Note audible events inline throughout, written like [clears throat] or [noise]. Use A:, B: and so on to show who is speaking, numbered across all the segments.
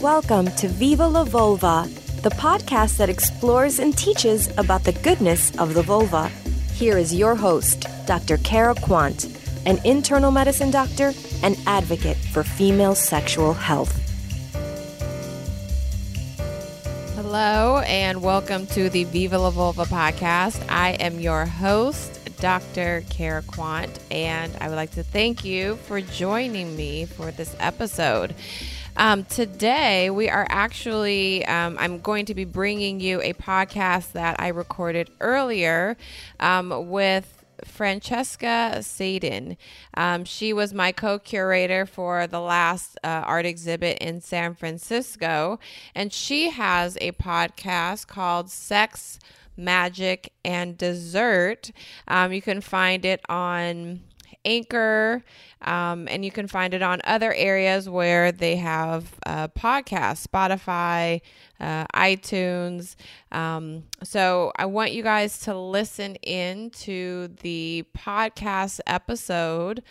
A: Welcome to Viva la Vulva, the podcast that explores and teaches about the goodness of the vulva. Here is your host, Dr. Cara Quant, an internal medicine doctor and advocate for female sexual health.
B: Hello, and welcome to the Viva la Vulva podcast. I am your host, Dr. Cara Quant, and I would like to thank you for joining me for this episode. Um, today, we are actually, um, I'm going to be bringing you a podcast that I recorded earlier um, with Francesca Seiden. Um, she was my co curator for the last uh, art exhibit in San Francisco, and she has a podcast called Sex Magick, and dessert. Um, you can find it on Anchor, um, and you can find it on other areas where they have uh, podcasts, Spotify, uh, iTunes. Um, so I want you guys to listen in to the podcast episode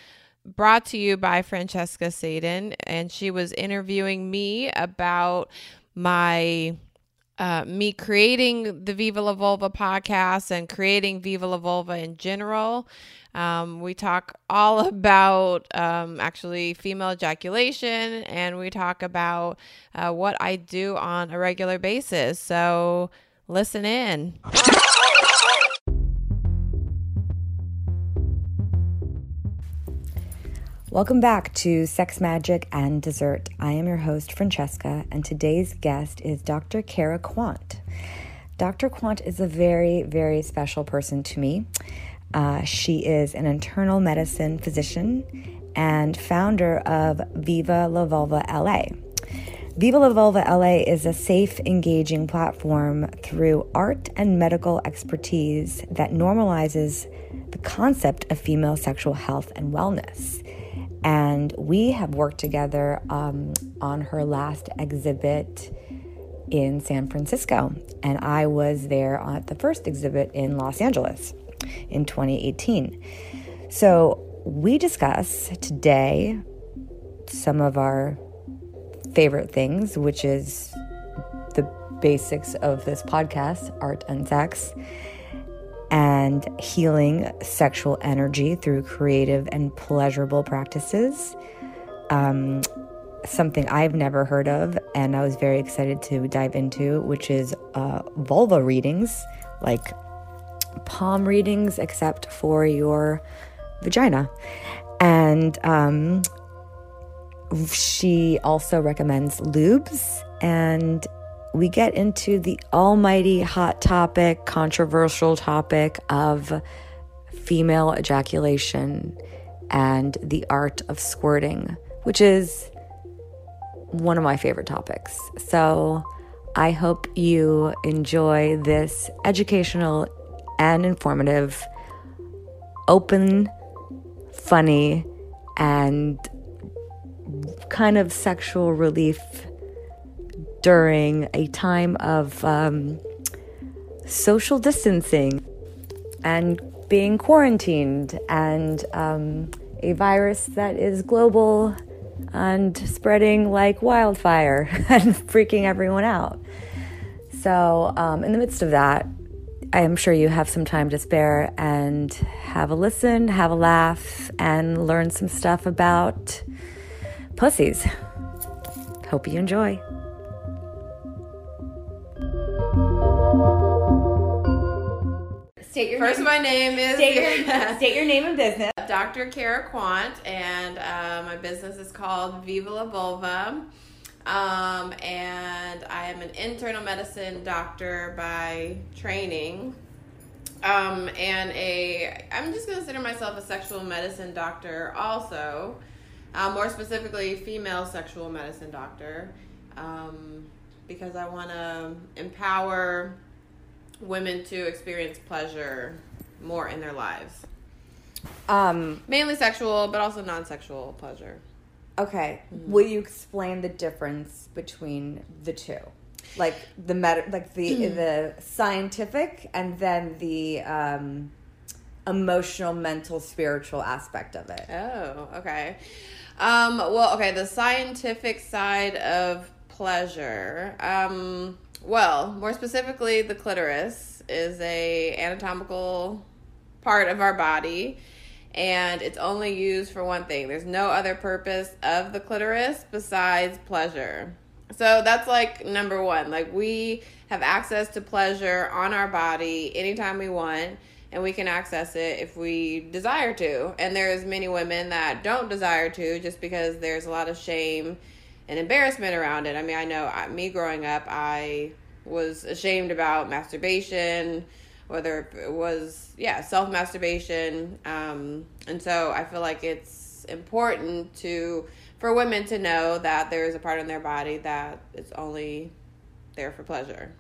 B: brought to you by Francesca Seiden, and she was interviewing me about my uh, me creating the Viva La Vulva podcast and creating Viva La Vulva in general. Um, we talk all [laughs] about um, actually female ejaculation and we talk about uh, what I do on a regular basis. So listen in.
C: Welcome back to Sex Magick and Dessert. I am your host, Francesca, and today's guest is Dr. Cara Quant. Dr. Quant is a very, very special person to me. Uh, she is an internal medicine physician and founder of Viva La Vulva LA. Viva La Vulva LA is a safe, engaging platform through art and medical expertise that normalizes the concept of female sexual health and wellness and we have worked together um, on her last exhibit in San Francisco. And I was there at the first exhibit in Los Angeles in 2018. So we discuss today some of our favorite things, which is the basics of this podcast art and sex and healing sexual energy through creative and pleasurable practices. Um, something I've never heard of, and I was very excited to dive into, which is uh, vulva readings, like palm readings, except for your vagina. And um, she also recommends lubes and we get into the almighty hot topic, controversial topic of female ejaculation and the art of squirting, which is one of my favorite topics. So I hope you enjoy this educational and informative, open, funny, and kind of sexual relief during a time of um, social distancing and being quarantined and um, a virus that is global and spreading like wildfire [laughs] and freaking everyone out. So, um, in the midst of that, I am sure you have some time to spare and have a listen, have a laugh, and learn some stuff about pussies. Hope you enjoy.
B: State your First, name. my name is
C: state your, [laughs] state your name and business.
B: Dr. Cara Quant, and uh, my business is called Viva La Vulva. Um, and I am an internal medicine doctor by training. Um, and a, I'm just going to consider myself a sexual medicine doctor also. Uh, more specifically, female sexual medicine doctor. Um, because I want to empower women to experience pleasure more in their lives. Um, mainly sexual, but also non-sexual pleasure.
C: Okay, mm-hmm. will you explain the difference between the two? Like the med- like the mm-hmm. [clears throat] the scientific and then the um, emotional, mental, spiritual aspect of it.
B: Oh, okay. Um, well, okay, the scientific side of pleasure. Um, well, more specifically, the clitoris is a anatomical part of our body and it's only used for one thing. There's no other purpose of the clitoris besides pleasure. So that's like number 1. Like we have access to pleasure on our body anytime we want and we can access it if we desire to. And there's many women that don't desire to just because there's a lot of shame and embarrassment around it. I mean, I know me growing up, I was ashamed about masturbation, whether it was yeah self masturbation, um, and so I feel like it's important to for women to know that there is a part in their body that is only there for pleasure.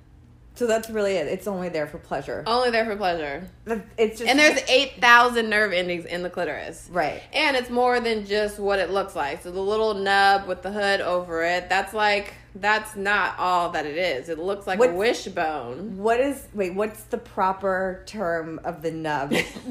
C: So that's really it. It's only there for pleasure.
B: Only there for pleasure.
C: It's just
B: and there's eight thousand nerve endings in the clitoris.
C: Right.
B: And it's more than just what it looks like. So the little nub with the hood over it, that's like that's not all that it is. It looks like what's, a wishbone.
C: What is wait, what's the proper term of the nub? [laughs] [laughs]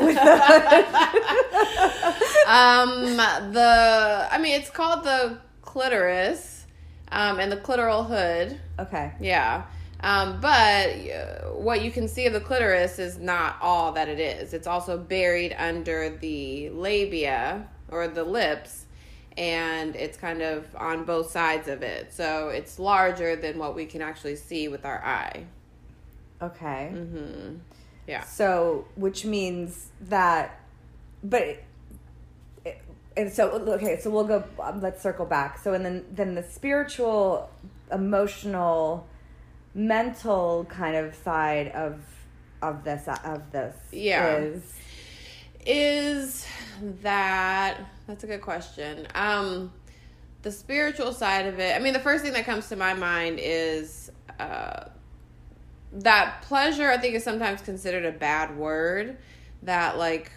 C: um
B: the I mean it's called the clitoris um and the clitoral hood.
C: Okay.
B: Yeah. Um, but uh, what you can see of the clitoris is not all that it is. It's also buried under the labia or the lips, and it's kind of on both sides of it. So it's larger than what we can actually see with our eye.
C: Okay.
B: Mm-hmm. Yeah.
C: So, which means that, but. It, and so okay, so we'll go. Um, let's circle back. So, and then then the spiritual, emotional, mental kind of side of of this of this
B: yeah.
C: is
B: is that that's a good question. Um the spiritual side of it i mean the first thing that comes to my mind is uh that pleasure i think is sometimes considered a bad word that like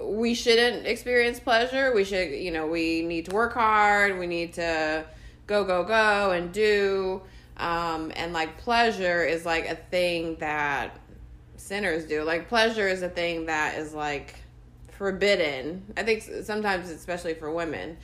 B: we shouldn't experience pleasure. We should you know we need to work hard. We need to go go go and do um, and like pleasure is like a thing that sinners do. Like pleasure is a thing that is like forbidden. I think sometimes, especially for women.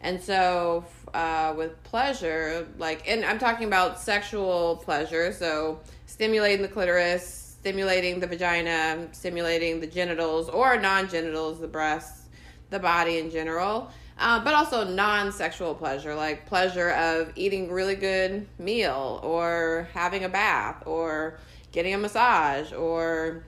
B: And so, uh, with pleasure, like, and I'm talking about sexual pleasure, so stimulating the clitoris, stimulating the vagina, stimulating the genitals or non genitals, the breasts, the body in general uh, but also non-sexual pleasure like pleasure of eating really good meal or having a bath or getting a massage or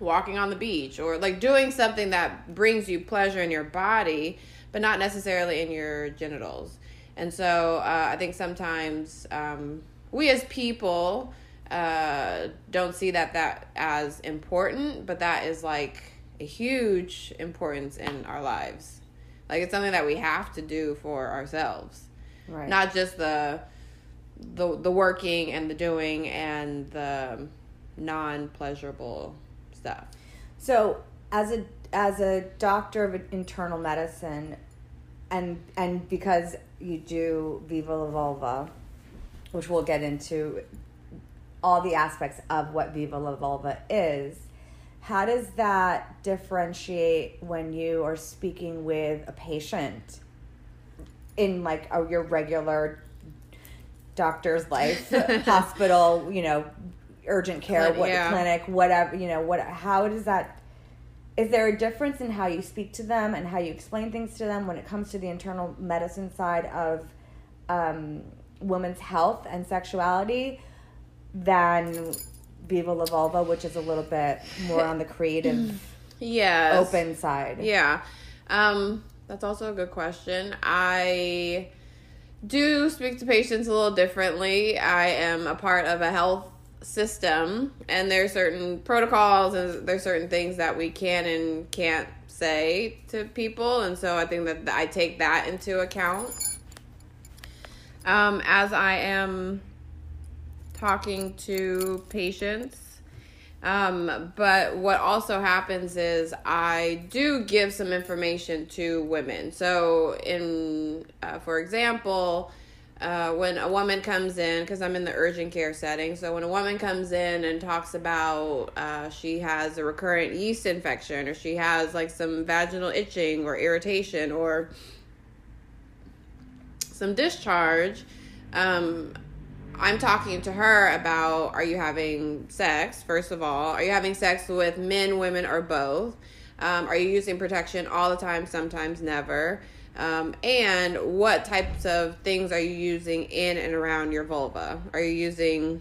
B: walking on the beach or like doing something that brings you pleasure in your body but not necessarily in your genitals. And so uh, i think sometimes um, we as people uh, don't see that that as important but that is like a huge importance in our lives like it's something that we have to do for ourselves.
C: Right.
B: Not just the the the working and the doing and the non-pleasurable stuff.
C: So, as a as a doctor of internal medicine and and because you do Viva la Vulva, which we'll get into all the aspects of what Viva la Vulva is, how does that differentiate when you are speaking with a patient in like a, your regular doctor's life, [laughs] hospital, you know, urgent care, Clin- what yeah. clinic, whatever, you know, what how does that is there a difference in how you speak to them and how you explain things to them when it comes to the internal medicine side of um, women's health and sexuality than Viva La Vulva, which is a little bit more on the creative, [sighs]
B: yeah,
C: open side.
B: Yeah, um, that's also a good question. I do speak to patients a little differently. I am a part of a health system, and there's certain protocols and there's certain things that we can and can't say to people, and so I think that I take that into account. Um, as I am talking to patients. Um, but what also happens is I do give some information to women. So, in uh, for example, uh, when a woman comes in, because I'm in the urgent care setting, so when a woman comes in and talks about uh, she has a recurrent yeast infection or she has like some vaginal itching or irritation or some discharge, um, I'm talking to her about are you having sex, first of all? Are you having sex with men, women, or both? Um, are you using protection all the time, sometimes never? Um, and what types of things are you using in and around your vulva? Are you using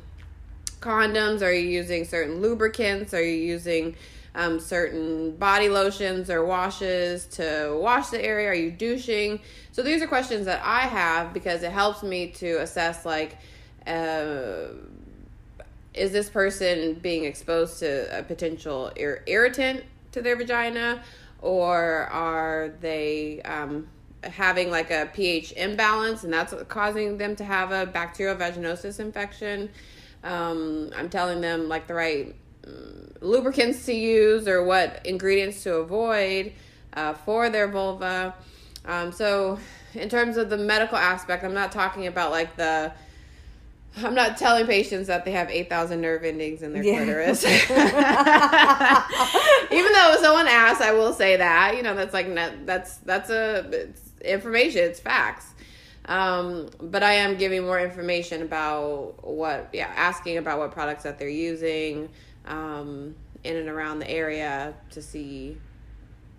B: condoms? Are you using certain lubricants? Are you using um, certain body lotions or washes to wash the area? Are you douching? So these are questions that I have because it helps me to assess like uh, is this person being exposed to a potential ir- irritant to their vagina or are they um, having like a pH imbalance and that's causing them to have a bacterial vaginosis infection? Um, I'm telling them like the right um, lubricants to use or what ingredients to avoid uh, for their vulva. Um, so, in terms of the medical aspect, I'm not talking about like the I'm not telling patients that they have 8,000 nerve endings in their yeah. clitoris. [laughs] Even though someone asks, I will say that. You know, that's like, that's, that's a, it's information, it's facts. Um, but I am giving more information about what, yeah, asking about what products that they're using um, in and around the area to see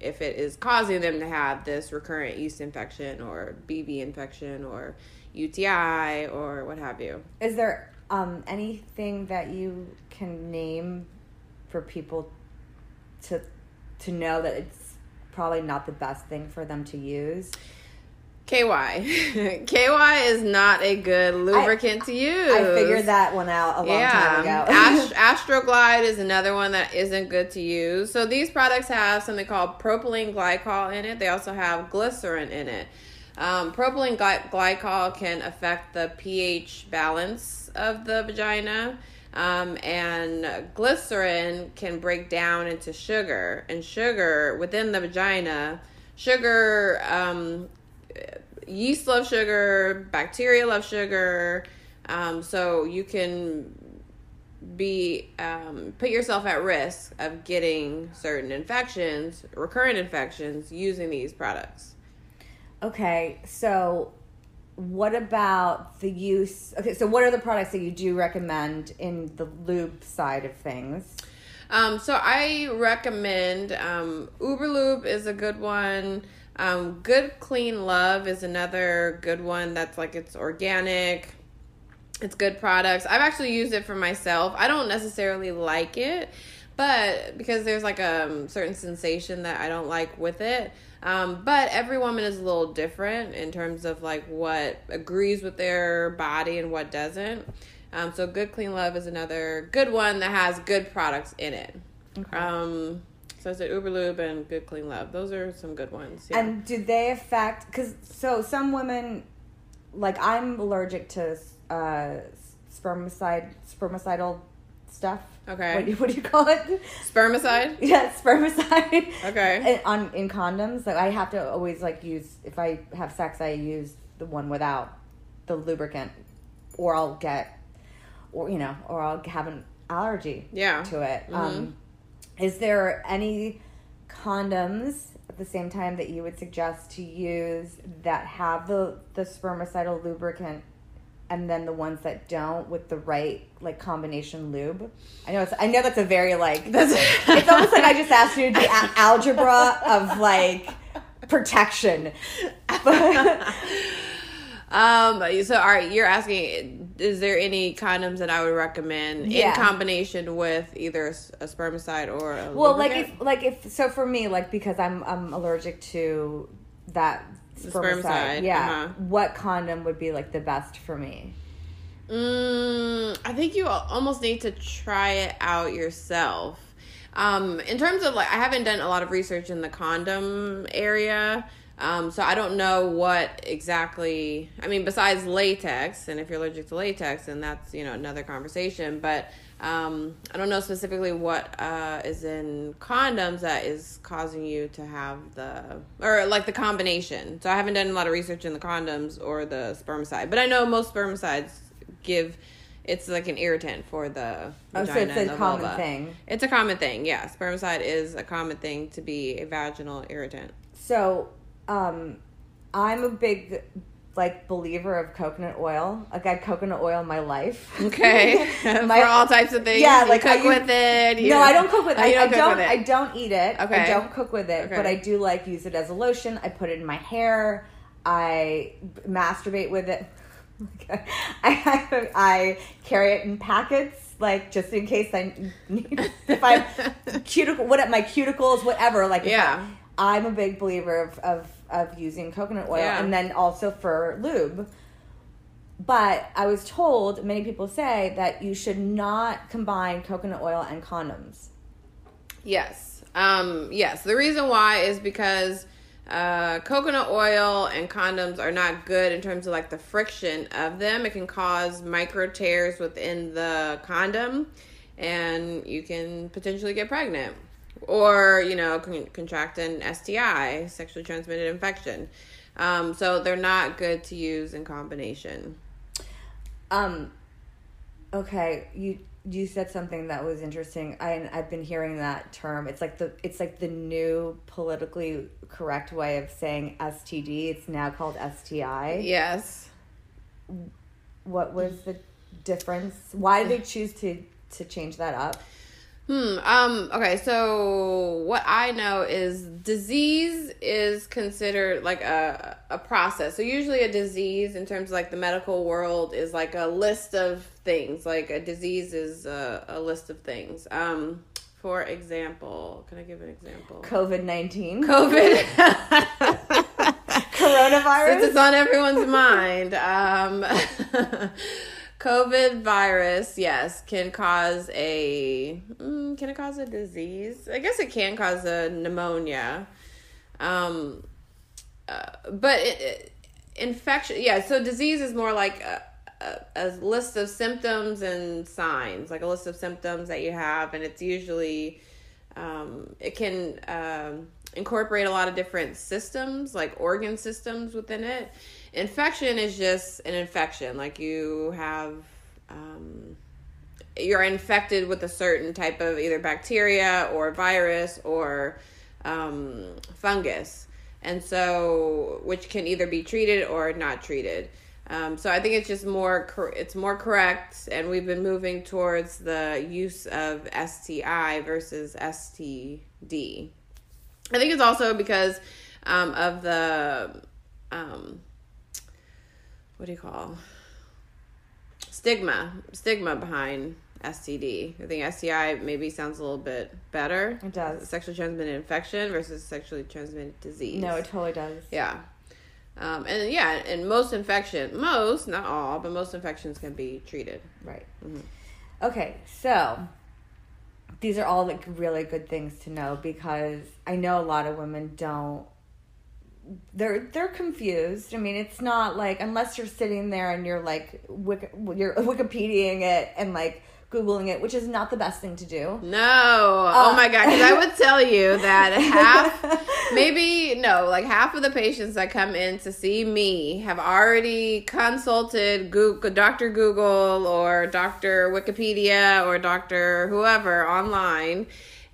B: if it is causing them to have this recurrent yeast infection or BV infection or UTI or what have you.
C: Is there um, anything that you can name for people to to know that it's probably not the best thing for them to use?
B: KY. [laughs] KY is not a good lubricant I, to use.
C: I figured that one out a long yeah. time ago. [laughs]
B: Ast- Astroglide is another one that isn't good to use. So these products have something called propylene glycol in it. They also have glycerin in it. Um, propylene gly- glycol can affect the pH balance of the vagina. Um, and glycerin can break down into sugar, and sugar within the vagina, sugar um, yeast love sugar, bacteria love sugar. Um, so you can be um, put yourself at risk of getting certain infections, recurrent infections, using these products.
C: Okay, so what about the use? Okay, so what are the products that you do recommend in the lube side of things?
B: Um, so I recommend um, Uberlube is a good one. Um, Good Clean Love is another good one that's like it's organic. It's good products. I've actually used it for myself. I don't necessarily like it, but because there's like a um, certain sensation that I don't like with it. Um, but every woman is a little different in terms of like what agrees with their body and what doesn't. Um, so Good Clean Love is another good one that has good products in it. Okay. Um, so I said Uberlube and Good Clean Love. Those are some good ones.
C: Yeah. And do they affect? Because so some women, like I'm allergic to uh, spermicide, spermicidal stuff.
B: Okay.
C: What do, you, what do you call it?
B: Spermicide. [laughs]
C: yeah, spermicide.
B: Okay. [laughs]
C: on in condoms, like I have to always like use if I have sex, I use the one without the lubricant, or I'll get, or you know, or I'll have an allergy.
B: Yeah.
C: To it. Mm-hmm. Um, is there any condoms at the same time that you would suggest to use that have the the spermicidal lubricant and then the ones that don't with the right like combination lube. I know it's I know that's a very like [laughs] that's it's almost like I just asked you to do a- algebra of like protection. [laughs]
B: um so all right, you're asking is there any condoms that I would recommend yeah. in combination with either a, spermicide or a
C: well, lubricant? like if like if so for me, like because I'm I'm allergic to that spermicide. spermicide. Yeah, uh-huh. what condom would be like the best for me?
B: Mm, I think you almost need to try it out yourself. Um, in terms of like, I haven't done a lot of research in the condom area. Um, so I don't know what exactly. I mean, besides latex, and if you're allergic to latex, then that's you know another conversation. But um, I don't know specifically what uh, is in condoms that is causing you to have the or like the combination. So I haven't done a lot of research in the condoms or the spermicide, but I know most spermicides give it's like an irritant for the
C: oh, so it's a common vulva. thing.
B: It's a common thing. Yeah, spermicide is a common thing to be a vaginal irritant.
C: So um, I'm a big like believer of coconut oil. Like I had coconut oil in my life.
B: Okay, [laughs] [laughs]
C: My-
B: for all types of things.
C: Yeah,
B: You
C: like, I
B: cook with it. you-
C: no, I don't cook with [laughs]
B: Oh,
C: it.
B: you
C: I, I don't. I don't eat it.
B: Okay.
C: I don't cook with it,
B: Okay.
C: but I do like use it as a lotion. I put it in my hair. I masturbate with it. I, I, I carry it in packets, like just in case I need if I cuticle what my cuticles, whatever. Like
B: Yeah.
C: I, I'm a big believer of, of of using coconut oil,
B: Yeah.
C: and then also for lube. But I was told many people say that you should not combine coconut oil and condoms.
B: Yes. Um, yes. The reason why is because uh, coconut oil and condoms are not good in terms of like the friction of them. It can cause micro tears within the condom, and you can potentially get pregnant or you know con- contract an STI, sexually transmitted infection. Um, so they're not good to use in combination.
C: Um, okay, you you said something that was interesting. I I've been hearing that term. It's like the it's like the new politically correct way of saying STD. It's now called STI.
B: Yes.
C: What was the difference? Why did they choose to to change that up?
B: Hmm. Um. Okay. So what I know is disease is considered like a a process. So usually a disease, in terms of like the medical world, is like a list of things. Like a disease is a, a list of things. Um. For example, can I give an example?
C: COVID nineteen,
B: COVID. [laughs] [laughs]
C: coronavirus.
B: Since it's on everyone's mind, um, [laughs] COVID virus, yes, can cause a mm, can it cause a disease? I guess it can cause a pneumonia. Um, uh, but it, it, infection, yeah. So disease is more like a, a, a list of symptoms and signs, like a list of symptoms that you have, and it's usually um, it can um, incorporate a lot of different systems, like organ systems within it. Infection is just an infection, like you have. Um, you're infected with a certain type of either bacteria or virus or um, fungus, and so which can either be treated or not treated. Um, so I think it's just more it's more correct, and we've been moving towards the use of STI versus STD. I think it's also because um, of the um, what do you call stigma stigma behind STD. I think STI maybe sounds a little bit better.
C: It does.
B: Sexually transmitted infection versus sexually transmitted disease.
C: no, it totally does.
B: Yeah. Um, and yeah, and most infection, most, not all, but most infections can be treated.
C: Right.
B: Mm-hmm.
C: Okay, so these are all like really good things to know because I know a lot of women don't they're they're confused. I mean, it's not like unless you're sitting there and you're like Wiki, you're Wikipediaing it and like googling it, which is not the best thing to do.
B: No. oh my God. Because I would tell you that half, [laughs] maybe, no, like half of the patients that come in to see me have already consulted Google, Dr. Google or Dr. Wikipedia or Dr. whoever online.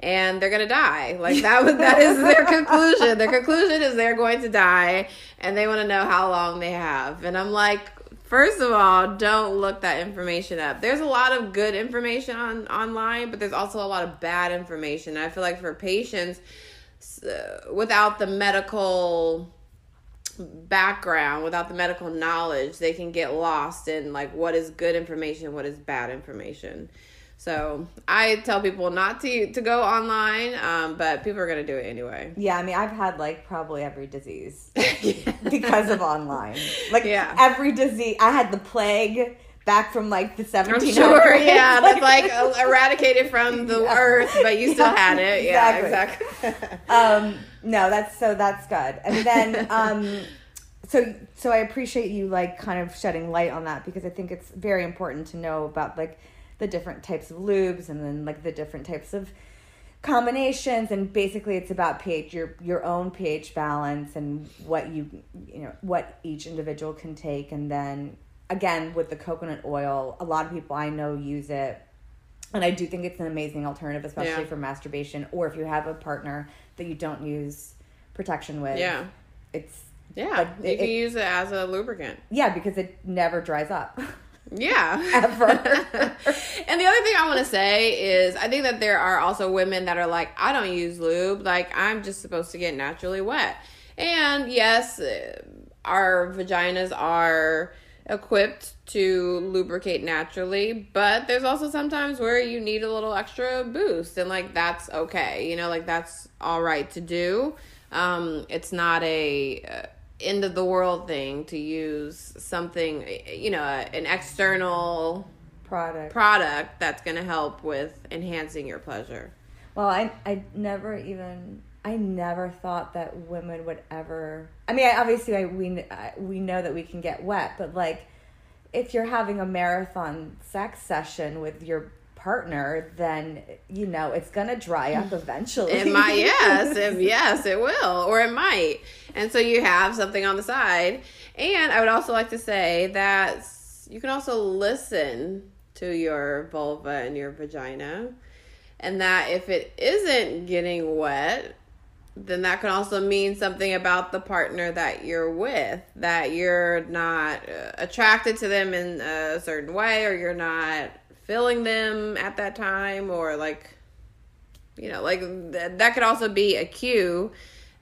B: And they're gonna die. Like that was that is their [laughs] conclusion. Their conclusion is they're going to die, and they want to know how long they have. And I'm like, First of all, don't look that information up. There's a lot of good information on online, but there's also a lot of bad information. I feel like for patients uh, without the medical background, without the medical knowledge, they can get lost in like what is good information, what is bad information. So I tell people not to to go online, um, but people are gonna do it anyway.
C: Yeah, I mean, I've had like probably every disease [laughs] because of online. Like
B: Yeah.
C: every disease, I had the plague back from like the 1700s.
B: I'm sure, yeah, [laughs] that's like eradicated from the earth, but you still had it. Yeah,
C: exactly.
B: exactly.
C: um no that's so that's good and then um so so i appreciate you like kind of shedding light on that because i think it's very important to know about like the different types of lubes and then like the different types of combinations and basically it's about pH your your own pH balance and what you you know what each individual can take and then again with the coconut oil a lot of people I know use it and I do think it's an amazing alternative especially
B: Yeah.
C: for masturbation or if you have a partner that you don't use protection with
B: Yeah.
C: it's
B: Yeah,
C: But
B: you
C: it-
B: can
C: it-
B: use it as a lubricant.
C: Yeah, because it never dries up. [laughs]
B: Yeah.
C: Ever. [laughs]
B: and the other thing I want to say is I think that there are also women that are like, I don't use lube. Like, I'm just supposed to get naturally wet. And yes, uh, our vaginas are equipped to lubricate naturally, but there's also sometimes where you need a little extra boost. And like, that's okay. You know, like, that's all right to do. Um, it's not a. End of the world thing to use something you know an external
C: Product.
B: product that's going to help with enhancing your pleasure
C: Well, I I never even I never thought that women would ever. I mean, I, obviously, I, we I, we know that we can get wet, but like, if you're having a marathon sex session with your partner, then you know it's gonna dry up [laughs] eventually.
B: it might yes if, [laughs] yes it will or it might. And so you have something on the side. And i would also like to say that you can also listen to your vulva and your vagina. And that if it isn't getting wet then that can also mean something about the partner that you're with that you're not uh, attracted to them in a certain way or you're not feeling them at that time or like you know like th- that could also be a cue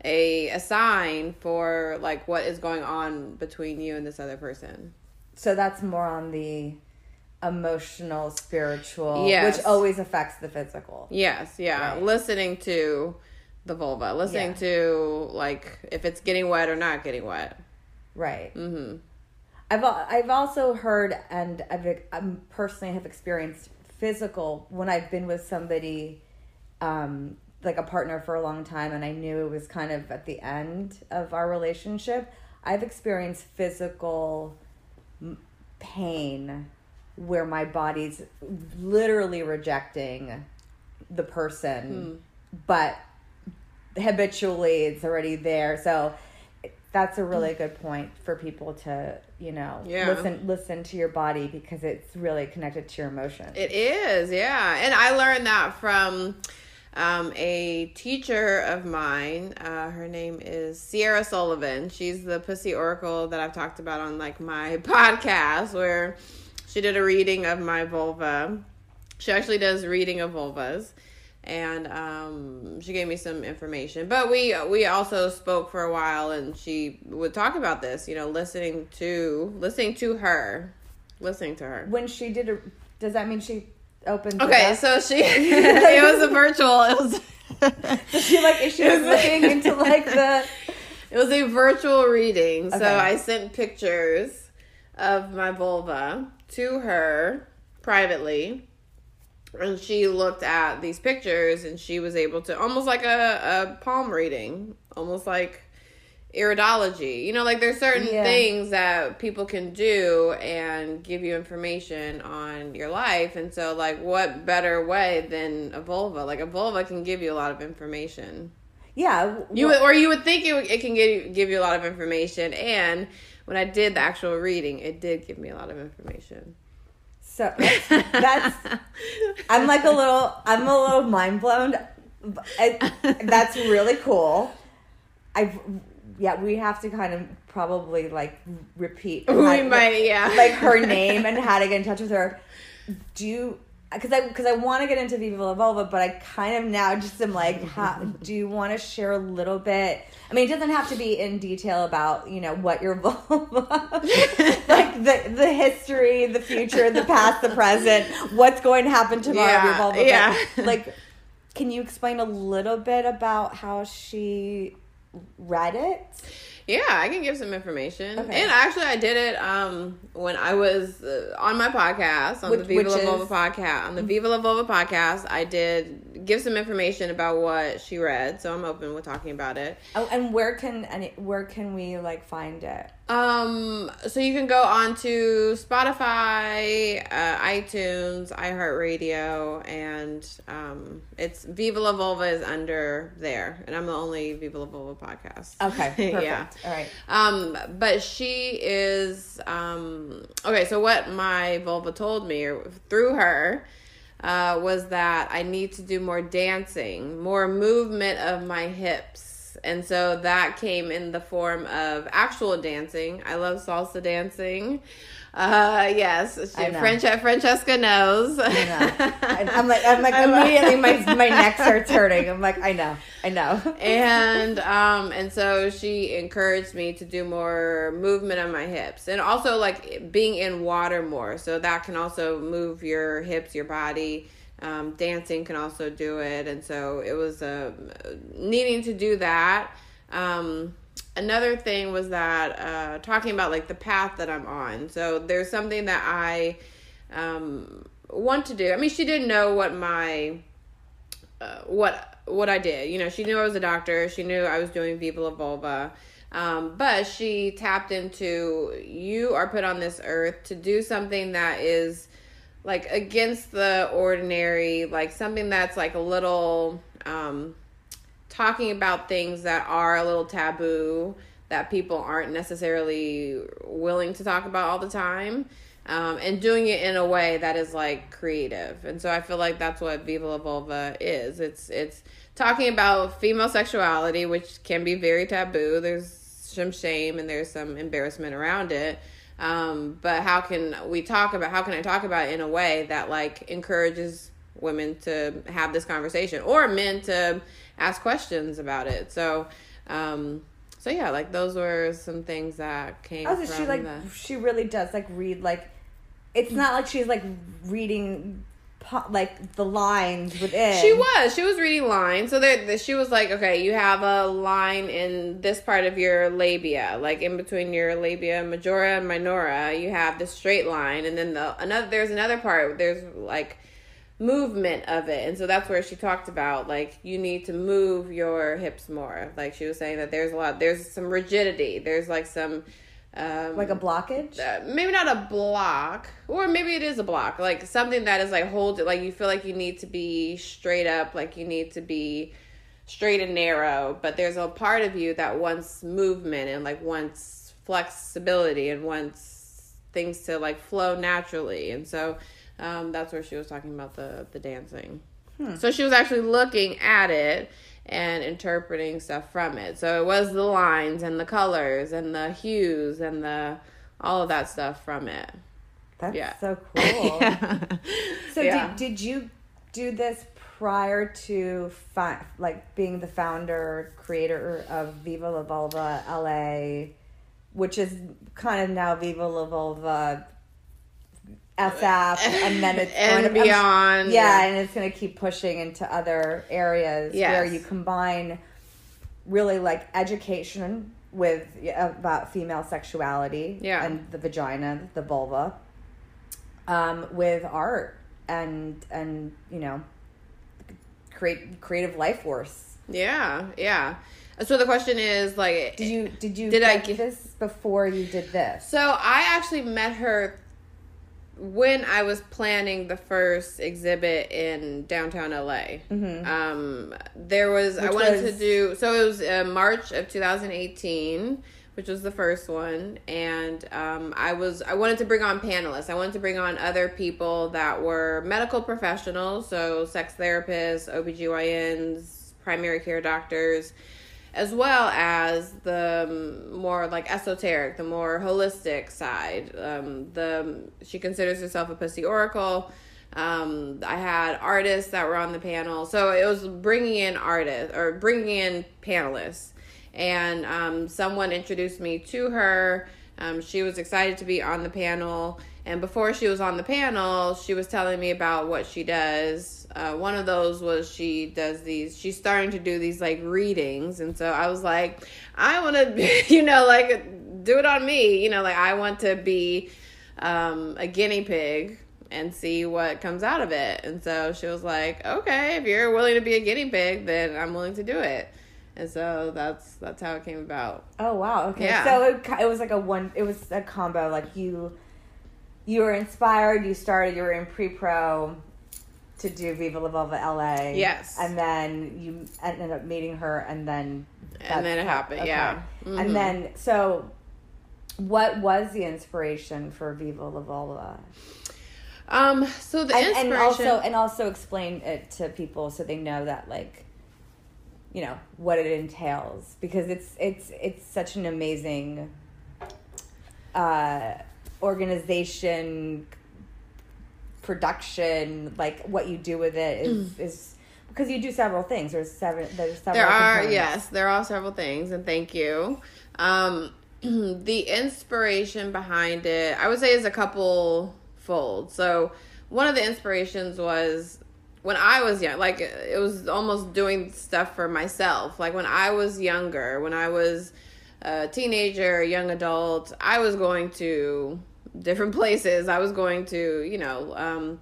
B: a a sign for like what is going on between you and this other person
C: so that's more on the emotional, spiritual,
B: Yes.
C: which always affects the physical.
B: yes yeah
C: Right.
B: listening to the vulva listening
C: Yeah.
B: to like if it's getting wet or not getting wet
C: Right.
B: mm-hmm
C: I've I've also heard and I've um, personally have experienced physical when I've been with somebody um, like a partner for a long time and I knew it was kind of at the end of our relationship. I've experienced physical pain where my body's literally rejecting the person, but habitually it's already there. So that's a really good point for people to, you know,
B: Yeah.
C: listen listen to your body because it's really connected to your emotions.
B: It is, yeah. And I learned that from um, a teacher of mine. Uh, her name is Sierra Sullivan. She's the Pussy Oracle that I've talked about on like my [laughs] podcast, where she did a reading of my vulva. She actually does reading of vulvas, and um, she gave me some information. But we we also spoke for a while, and she would talk about this. You know, listening to listening to her, listening to her.
C: when she did a, does that mean she opened
B: Okay, so she [laughs] it was a virtual it was [laughs]
C: she like she [laughs] was looking into like the
B: it was a virtual reading. So I sent pictures of my vulva to her privately. And she looked at these pictures and she was able to almost like a, a palm reading, almost like iridology. You know, like there's certain
C: Yeah.
B: things that people can do and give you information on your life. And so like what better way than a vulva? Like a vulva can give you a lot of information.
C: yeah
B: You would, or you would think it, it can give give you a lot of information, and when I did the actual reading, it did give me a lot of information.
C: So that's, that's I'm like a little I'm a little mind blown. I, that's really cool. I yeah we have to kind of probably like repeat
B: we
C: how-
B: might, yeah,
C: like her name and how to get in touch with her. Do you? Because I because I want to get into Viva La Vulva, but I kind of now just am like, [laughs] do you want to share a little bit? I mean, it doesn't have to be in detail about you know what your [laughs] vulva, like the the history, the future, the past, the present, what's going to happen tomorrow.
B: Yeah,
C: vulva, but,
B: yeah.
C: like, can you explain a little bit about how she read it?
B: Yeah, I can give some information.
C: Okay.
B: And actually, I did it um, when I was uh, on my podcast, on
C: Which-
B: the Viva La Vulva
C: is-
B: podcast. On the Viva La Vulva podcast, I did give some information about what she read, so I'm open with talking about it.
C: Oh, and where can any where can we like find it?
B: Um, so you can go on to Spotify, uh, iTunes, iHeartRadio, and um, it's Viva La Vulva is under there, and I'm the only Viva La Vulva podcast.
C: Okay, [laughs] perfect.
B: yeah.
C: All right.
B: Um, but she is um okay, so what my vulva told me or through her uh was that I need to do more dancing, more movement of my hips. And so that came in the form of actual dancing. I love salsa dancing. Uh, yes, she, Fran- Francesca knows. I
C: know. I'm like, I'm like [laughs] immediately my my neck starts hurting. I'm like, I know, I know.
B: and um, and so she encouraged me to do more movement on my hips, and also like being in water more. So that can also move your hips, your body. Um, dancing can also do it, and so it was uh, needing to do that. Um, another thing was that uh, talking about like the path that I'm on. So there's something that I um, want to do. I mean, she didn't know what my uh, what what I did. You know, she knew I was a doctor. She knew I was doing Viva La Vulva. Um, but she tapped into you are put on this earth to do something that is like against the ordinary, like something that's like a little um, talking about things that are a little taboo that people aren't necessarily willing to talk about all the time um, and doing it in a way that is like creative. And so i feel like that's what viva la vulva is. It's it's talking about female sexuality which can be very taboo. There's some shame and there's some embarrassment around it um, but how can we talk about how can i talk about it in a way that like encourages women to have this conversation or men to ask questions about it. So, um, so yeah, like those were some things that came.
C: Oh, so she like the... she really does like read like. It's not like she's like reading like the lines within.
B: She was. She was reading lines. So there, she was like, okay, you have a line in this part of your labia, like in between your labia majora and minora. You have this straight line, and then the another. There's another part. There's like movement of it. And so that's where she talked about like you need to move your hips more. Like she was saying that there's a lot there's some rigidity. There's like some um,
C: like a blockage?
B: uh, maybe not a block. Or maybe it is a block. Like something that is like hold it like you feel like you need to be straight up like you need to be straight and narrow. But there's a part of you that wants movement and like wants flexibility and wants things to like flow naturally. And so um, that's where she was talking about the the dancing. Hmm. So she was actually looking at it and interpreting stuff from it. So it was the lines and the colors and the hues and the all of that stuff from it.
C: That's yeah. so [laughs] cool. yeah. So yeah. did did you do this prior to fi- like being the founder creator of Viva La Vulva LA, which is kind of now Viva La Vulva SF, and then it's [laughs]
B: and going to, be beyond.
C: Yeah, yeah, and it's going to keep pushing into other areas yes. where you combine really like education with about female sexuality
B: yeah.
C: and the vagina, the vulva, um, with art and and you know, create creative life force.
B: Yeah, yeah. So the question is like,
C: did you did you did I get this before you did this?
B: So I actually met her when I was planning the first exhibit in downtown LA, mm-hmm. um, there was which I wanted was... to do so it was uh, March of 2018, which was the first one, and um, I was I wanted to bring on panelists. I wanted to bring on other people that were medical professionals, so sex therapists, OBGYNs, primary care doctors as well as the more like esoteric, the more holistic side. Um, the she considers herself a pussy oracle. Um, I had artists that were on the panel, so it was bringing in artists or bringing in panelists. And um, someone introduced me to her. Um, she was excited to be on the panel, and before she was on the panel, she was telling me about what she does uh, one of those was she does these she's starting to do these like readings. And so i was like i want to [laughs] you know like do it on me. You know like i want to be um, a guinea pig and see what comes out of it. And so she was like okay if you're willing to be a guinea pig then i'm willing to do it. And so that's that's how it came about.
C: Oh wow. Okay. Yeah. so it, it was like a one it was a combo. Like you you were inspired you started you were in pre-pro to do Viva La Vulva LA.
B: Yes.
C: And then you ended up meeting her, and then.
B: And then it happened, okay. yeah.
C: Mm-hmm. And then, so what was the inspiration for Viva La Vulva?
B: Um, so the
C: and, and also and also explain it to people so they know that like you know what it entails because it's it's it's such an amazing uh, organization production like what you do with it is is because you do several things there's seven there's several
B: There are
C: components.
B: yes, there are several things, and thank you. Um, [clears throat] the inspiration behind it, I would say, is a couple fold. So one of the inspirations was when I was young, like it was almost doing stuff for myself. Like when I was younger, when I was a teenager, young adult, I was going to different [laughs] places. I was going to, you know, um,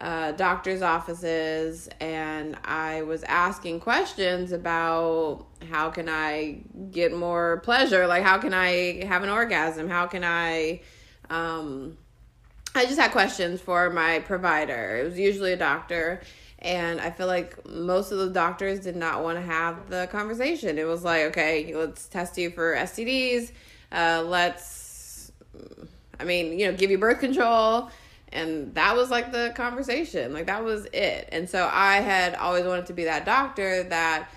B: uh, doctor's offices and I was asking questions about how can I get more pleasure? Like, how can I have an orgasm? How can I, um, I just had questions for my provider. It was usually a doctor. And I feel like most of the doctors did not want to have the conversation. It was like, okay, let's test you for STDs. Uh, let's, I mean, you know, give you birth control. And that was like the conversation. Like, that was it. And so I had always wanted to be that doctor that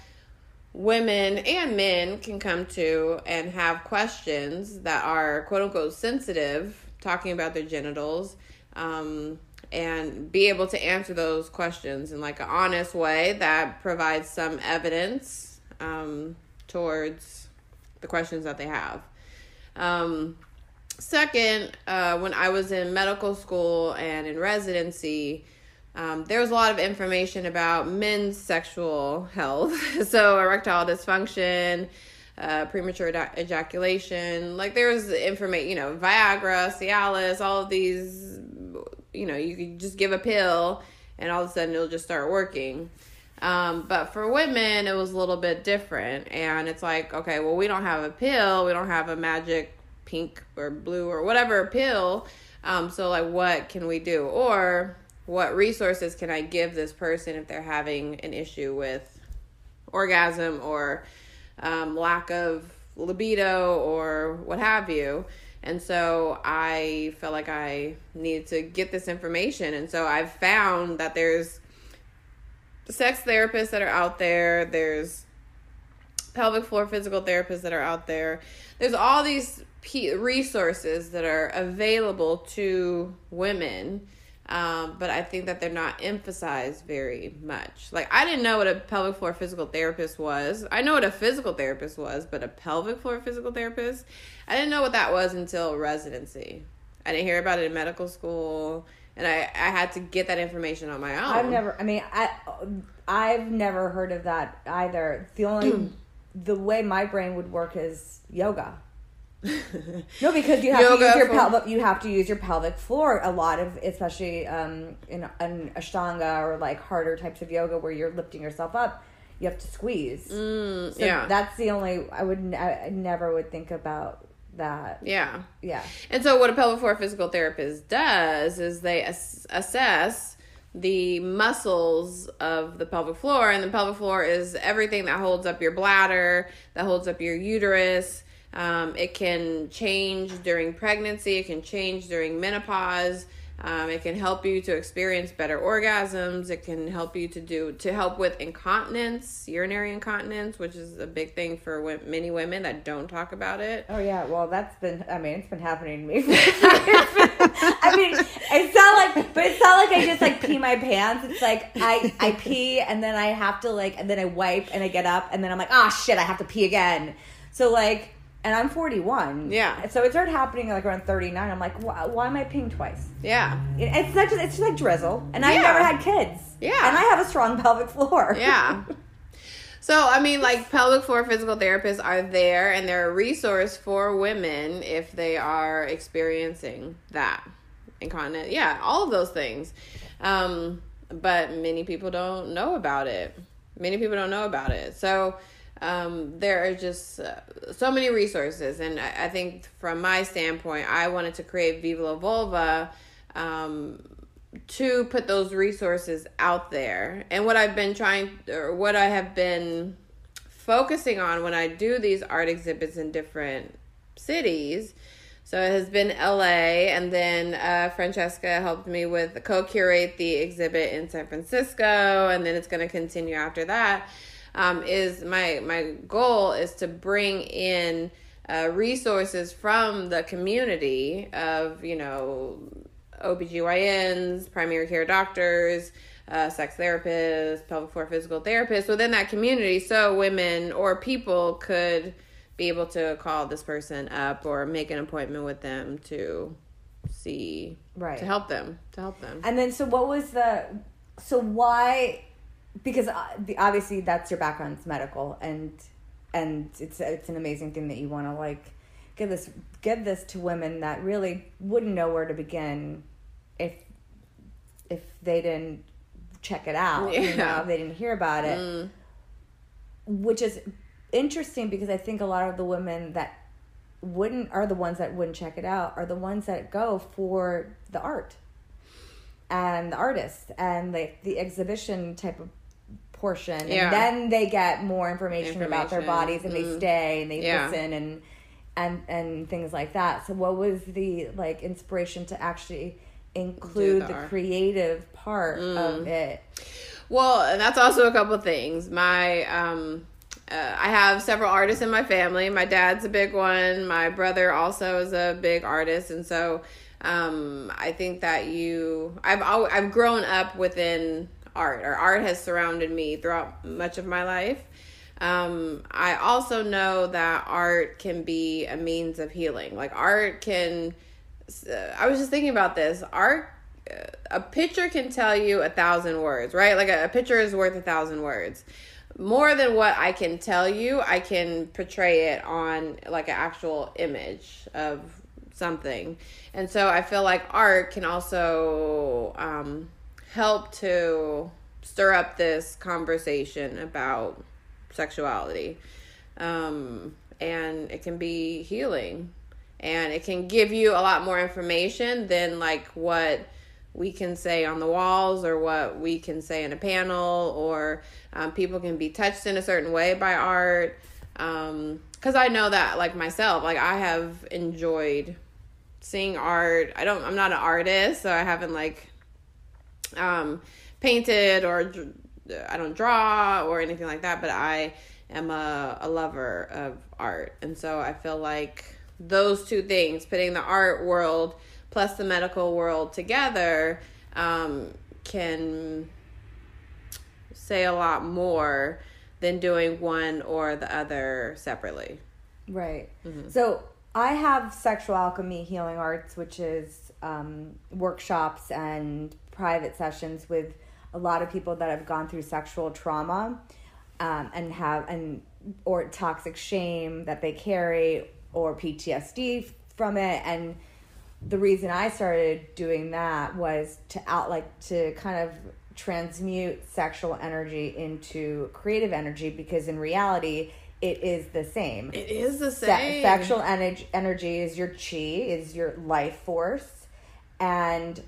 B: women and men can come to and have questions that are quote unquote sensitive, talking about their genitals, um, and be able to answer those questions in like an honest way that provides some evidence um, towards the questions that they have. Um, second, uh, when I was in medical school and in residency, um, there was a lot of information about men's sexual health. [laughs] so, erectile dysfunction, uh, premature ejac- ejaculation. Like, there was information, you know, Viagra, Cialis, all of these, you know, you could just give a pill and all of a sudden it'll just start working. Um, but for women, it was a little bit different. And it's like, okay, well, we don't have a pill, we don't have a magic pink or blue or whatever pill. Um, so, like, what can we do? Or, what resources can I give this person if they're having an issue with orgasm or um, lack of libido or what have you? And so I felt like I needed to get this information. And so I've found that there's sex therapists that are out there, there's pelvic floor physical therapists that are out there. There's all these p- resources that are available to women um, but I think that they're not emphasized very much. Like I didn't know what a pelvic floor physical therapist was. I know what a physical therapist was, but a pelvic floor physical therapist, I didn't know what that was until residency. I didn't hear about it in medical school, and I I had to get that information on my own.
C: I've never. I mean, I I've never heard of that either. The only [clears throat] the way my brain would work is yoga. No, because you have
B: Yoga
C: to use your
B: for-
C: pelvic. You have to use your pelvic floor a lot of, especially um, in an ashtanga or like harder types of yoga where you're lifting yourself up. You have to squeeze.
B: Mm,
C: so
B: yeah.
C: that's the only. I would. n- I, I never would think about that.
B: yeah.
C: Yeah.
B: And so, what a pelvic floor physical therapist does is they ass- assess the muscles of the pelvic floor, and the pelvic floor is everything that holds up your bladder, that holds up your uterus. Um, it can change during pregnancy, it can change during menopause. Um, it can help you to experience better orgasms. It can help you to do to help with incontinence, urinary incontinence, which is a big thing for many women that don't talk about it.
C: Oh yeah, well that's been. I mean, it's been happening to me. [laughs] I mean, it's not like, but it's not like I just like pee my pants. It's like I I pee and then I have to like, and then I wipe and I get up and then I'm like, ah shit, I have to pee again. So like, and I'm 41.
B: Yeah.
C: So it started happening like around 39. I'm like, why, why am I peeing twice?
B: Yeah.
C: It- It's such. It's just like drizzle, and I've
B: Yeah.
C: never had kids.
B: Yeah.
C: And I have a strong [laughs] pelvic floor.
B: Yeah. [laughs] So, I mean, like pelvic floor physical therapists are there and they're a resource for women if they are experiencing that incontinent. Yeah, all of those things. Um, but many people don't know about it. Many people don't know about it. So, um, there are just uh, so many resources. And I, I think from my standpoint, I wanted to create Viva La. Um, to put those resources out there. And what I've been trying, or what I have been focusing on when I do these art exhibits in different cities. So it has been LA, and then uh, Franceasca helped me with co curate the exhibit in San Francisco, and then it's going to continue after that. Um, is my my goal is to bring in uh, resources from the community of you know OBGYNs, primary care doctors, uh, sex therapists, pelvic floor physical therapists within that community so women or people could be able to call this person up or make an appointment with them to see
C: Right.
B: to help them to help them
C: And then, so what was the? So why? Because uh, obviously that's your background, it's medical, and and it's it's an amazing thing that you want to like give this give this to women that really wouldn't know where to begin if if they didn't check it out, you know, if they didn't hear about it. Which is interesting because I think a lot of the women that wouldn't are the ones that wouldn't check it out are the ones that go for the art and the artist and like the exhibition type of portion
B: Yeah.
C: and then they get more information, about their bodies and they
B: Mm.
C: stay and they
B: Yeah.
C: listen and and and things like that so what was the like inspiration to actually include
B: the
C: creative part of it
B: Well, and that's also a couple things. My um uh, I have several artists in my family. My dad's a big one. My brother also is a big artist, and so um, I think that you I've I've grown up within art, or art has surrounded me throughout much of my life. Um, I also know that art can be a means of healing. Like art can. Uh, I was just thinking about this. Art uh, a picture can tell you a thousand words, right? Like a, a picture is worth a thousand words. More than what I can tell you, I can portray it on like an actual image of something. And so I feel like art can also um, help to stir up this conversation about sexuality. Um, and it can be healing. And it can give you a lot more information than like what we can say on the walls or what we can say in a panel or um, people can be touched in a certain way by art. Because i know that like myself like i have enjoyed seeing art. I don't i'm not an artist so i haven't like um painted or i don't draw or anything like that but i am a, a lover of art and so i feel like those two things putting the art world plus the medical world together um, can say a lot more than doing one or the other separately
C: Right.
B: Mm-hmm.
C: So I have Sexual Alchemy Healing Arts, which is um, workshops and private sessions with a lot of people that have gone through sexual trauma um, and have and or toxic shame that they carry or PTSD from it. And the reason I started doing that was to out like to kind of transmute sexual energy into creative energy because in reality it is the same.
B: it is the
C: Se-
B: same.
C: sexual energy energy is your chi, is your life force, and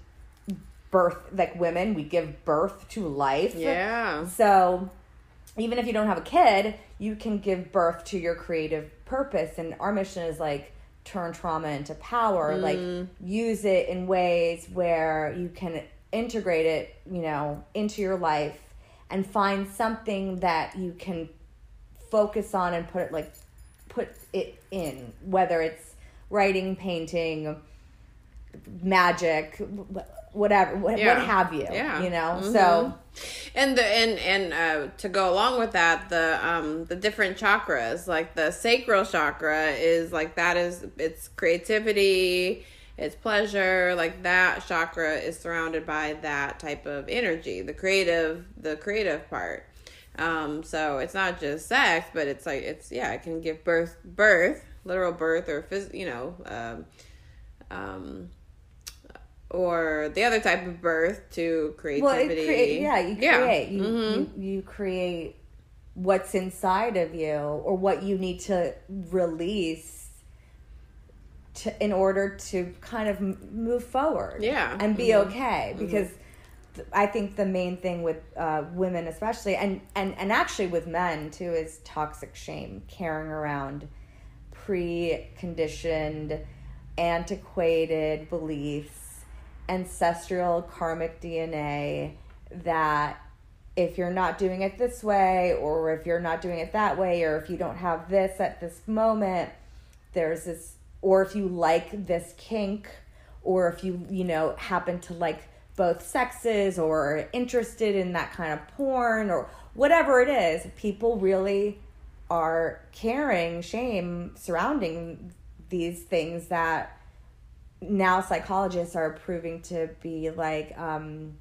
C: birth. Like women, we give birth to life.
B: yeah
C: So even if you don't have a kid, you can give birth to your creative purpose. And our mission is like turn trauma into power, like mm. use it in ways where you can integrate it, you know, into your life and find something that you can focus on and put it like put it in, whether it's writing, painting, magic, whatever, what,
B: Yeah.
C: what have you,
B: Yeah.
C: you know?
B: Mhm.
C: So
B: and the and and uh to go along with that the um the different chakras like the sacral chakra is like that is it's creativity it's pleasure like that chakra is surrounded by that type of energy the creative the creative part um so it's not just sex but it's like it's yeah it can give birth birth literal birth or phys- you know um um or the other type of birth to creativity.
C: Well, it create, yeah, you
B: Yeah.
C: create. You,
B: Mhm.
C: you you create what's inside of you or what you need to release to in order to kind of move forward.
B: Yeah.
C: and be
B: Mhm.
C: okay because. th- I think the main thing with uh, women, especially, and, and, and actually with men too, is toxic shame, carrying around preconditioned, antiquated beliefs, ancestral karmic DNA that if you're not doing it this way or if you're not doing it that way or if you don't have this at this moment there's this or if you like this kink or if you you know happen to like both sexes or are interested in that kind of porn or whatever it is people really are carrying shame surrounding these things that now psychologists are proving to be like um,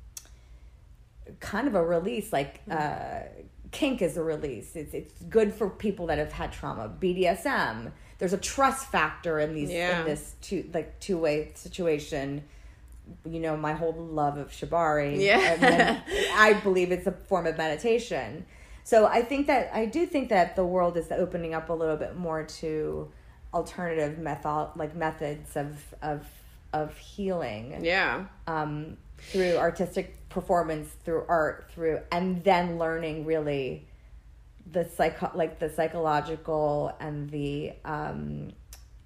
C: kind of a release like uh, kink is a release. It's, it's good for people that have had trauma. Bdsm there's a trust factor in these
B: Yeah.
C: in this two like two way situation. You know my whole love of shibari.
B: Yeah.
C: then i believe it's a form of meditation. So i think that i do think that the world is opening up a little bit more to alternative method like methods of of of healing
B: Yeah.
C: um, through artistic performance, through art, through and then learning really the psycho like the psychological and the um,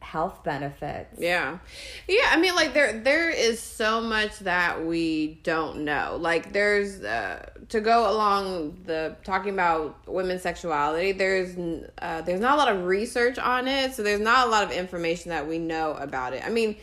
C: health benefits.
B: Yeah. Yeah, I mean like there there is so much that we don't know. Like there's uh to go along the talking about women's sexuality, there's uh there's not a lot of research on it, so there's not a lot of information that we know about it. I mean,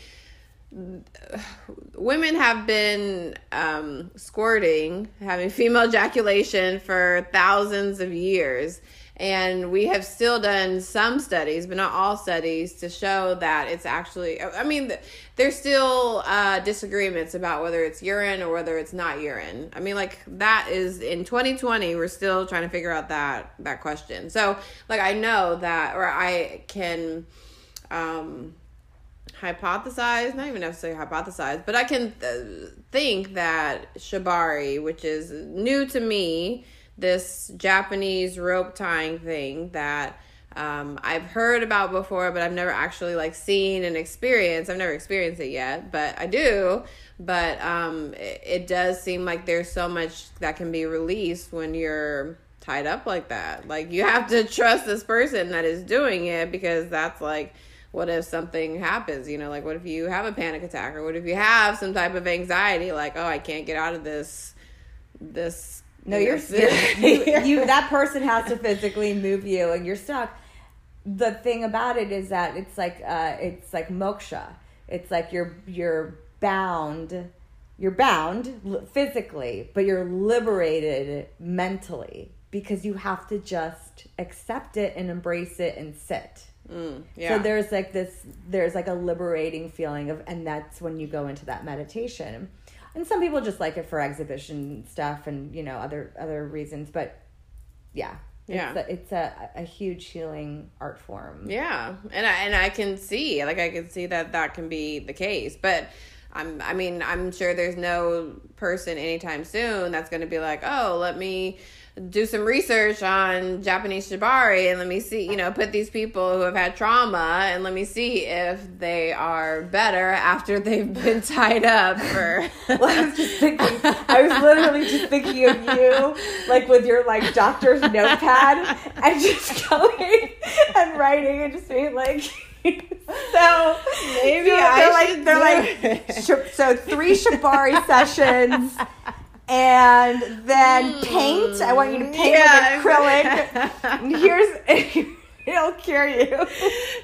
B: [sighs] women have been um, squirting, having [laughs] female ejaculation for thousands of years. And we have still done some studies, but not all studies, to show that it's actually, I mean, there's still uh, disagreements about whether it's urine or whether it's not urine. I mean, like, that is in 2020, we're still trying to figure out that, that question. So, like, I know that, or I can, um, hypothesize, not even necessarily hypothesize, but I can th- think that shibari, which is new to me, this Japanese rope tying thing that um, I've heard about before, but I've never actually like seen and experienced. I've never experienced it yet, but I do. But um, it, it does seem like there's so much that can be released when you're tied up like that. Like you have to trust this person that is doing it because that's like what if something happens you know like what if you have a panic attack or what if you have some type of anxiety like oh i can't get out of this this
C: No,
B: you
C: you're, you're you, you that person has to physically move you and you're stuck. The thing about it is that it's like uh it's like moksha. It's like you're you're bound you're bound physically, but you're liberated mentally because you have to just accept it and embrace it and sit.
B: Mm, yeah
C: So there's like this, there's like a liberating feeling of, and that's when you go into that meditation. And some people just like it for exhibition stuff and you know other other reasons, but yeah,
B: Yeah.
C: it's a, it's a, a huge healing art form.
B: Yeah, and I, and I can see like I can see that that can be the case, but I'm I mean I'm sure there's no person anytime soon that's going to be like, oh, let me do some research on Japanese shibari and let me see, you know, put these people who have had trauma and let me see if they are better after they've [laughs] been tied up for. [laughs]
C: Well, I was just thinking, I was literally just thinking of you, like with your like doctor's notepad, and just [laughs] going and writing and just being like. So
B: Maybe
C: so
B: I
C: they're like
B: should
C: they're like so three shibari sessions and then hmm. paint. I want you to paint
B: Yeah.
C: with [laughs] acrylic. [laughs] Here's [laughs] it'll cure you.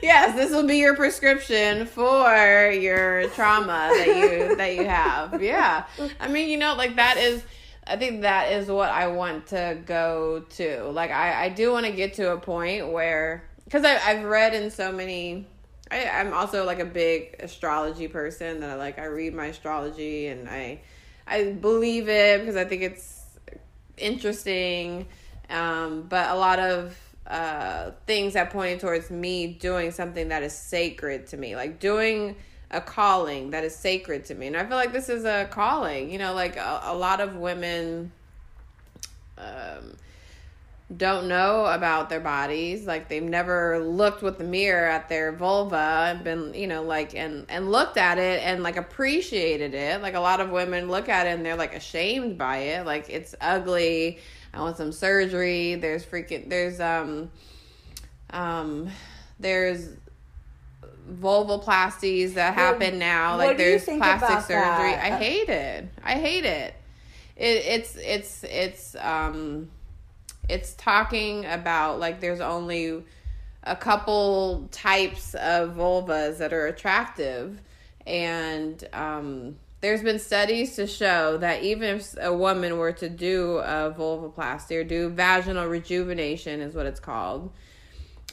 B: yes, this will be your prescription for your trauma that you that you have. Yeah. I mean, you know, like that is I think that is what I want to go to. Like I, I do want to get to a point where because I've read in so many I, I'm also like a big astrology person that I like I read my astrology and I I believe it because I think it's interesting. Um, but a lot of uh, things that pointed towards me doing something that is sacred to me, like doing a calling that is sacred to me. And I feel like this is a calling, you know, like a, a lot of women um, don't know about their bodies. Like they've never looked with the mirror at their vulva and been, you know, like, and, and looked at it and like appreciated it. Like a lot of women look at it and they're like ashamed by it. Like it's ugly. I want some surgery. There's freaking, there's, um, um, there's vulvoplasties that happen now. Like there's plastic surgery.
C: that?
B: I hate it. I hate it. it, it's it's it's um it's talking about like there's only a couple types of vulvas that are attractive and um there's been studies to show that even if a woman were to do a vulvoplasty or do vaginal rejuvenation is what it's called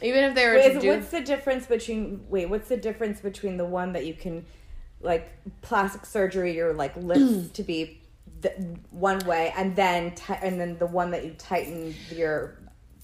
B: even if they were
C: Wait,
B: to do
C: what's the difference between wait? What's the difference between the one that you can, like, plastic surgery your like lips [clears throat] to be the, one way, and then ti- and then the one that you tighten your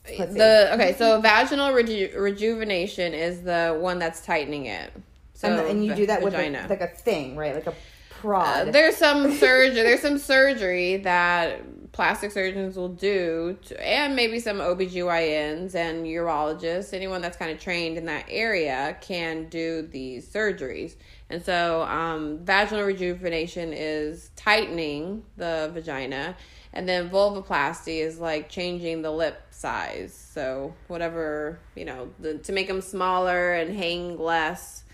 C: pussy?
B: the okay so vaginal reju- rejuvenation is the one that's tightening it so
C: and, and you do that with
B: vagina.
C: a, like a thing, right? Like a
B: Uh,
C: prod.
B: there's some surgery there's some surgery that plastic surgeons will do to, and maybe some OBGYNs and urologists anyone that's kind of trained in that area can do these surgeries and so um, vaginal rejuvenation is tightening the vagina and then vulvoplasty is like changing the lip size so whatever you know the, to make them smaller and hang less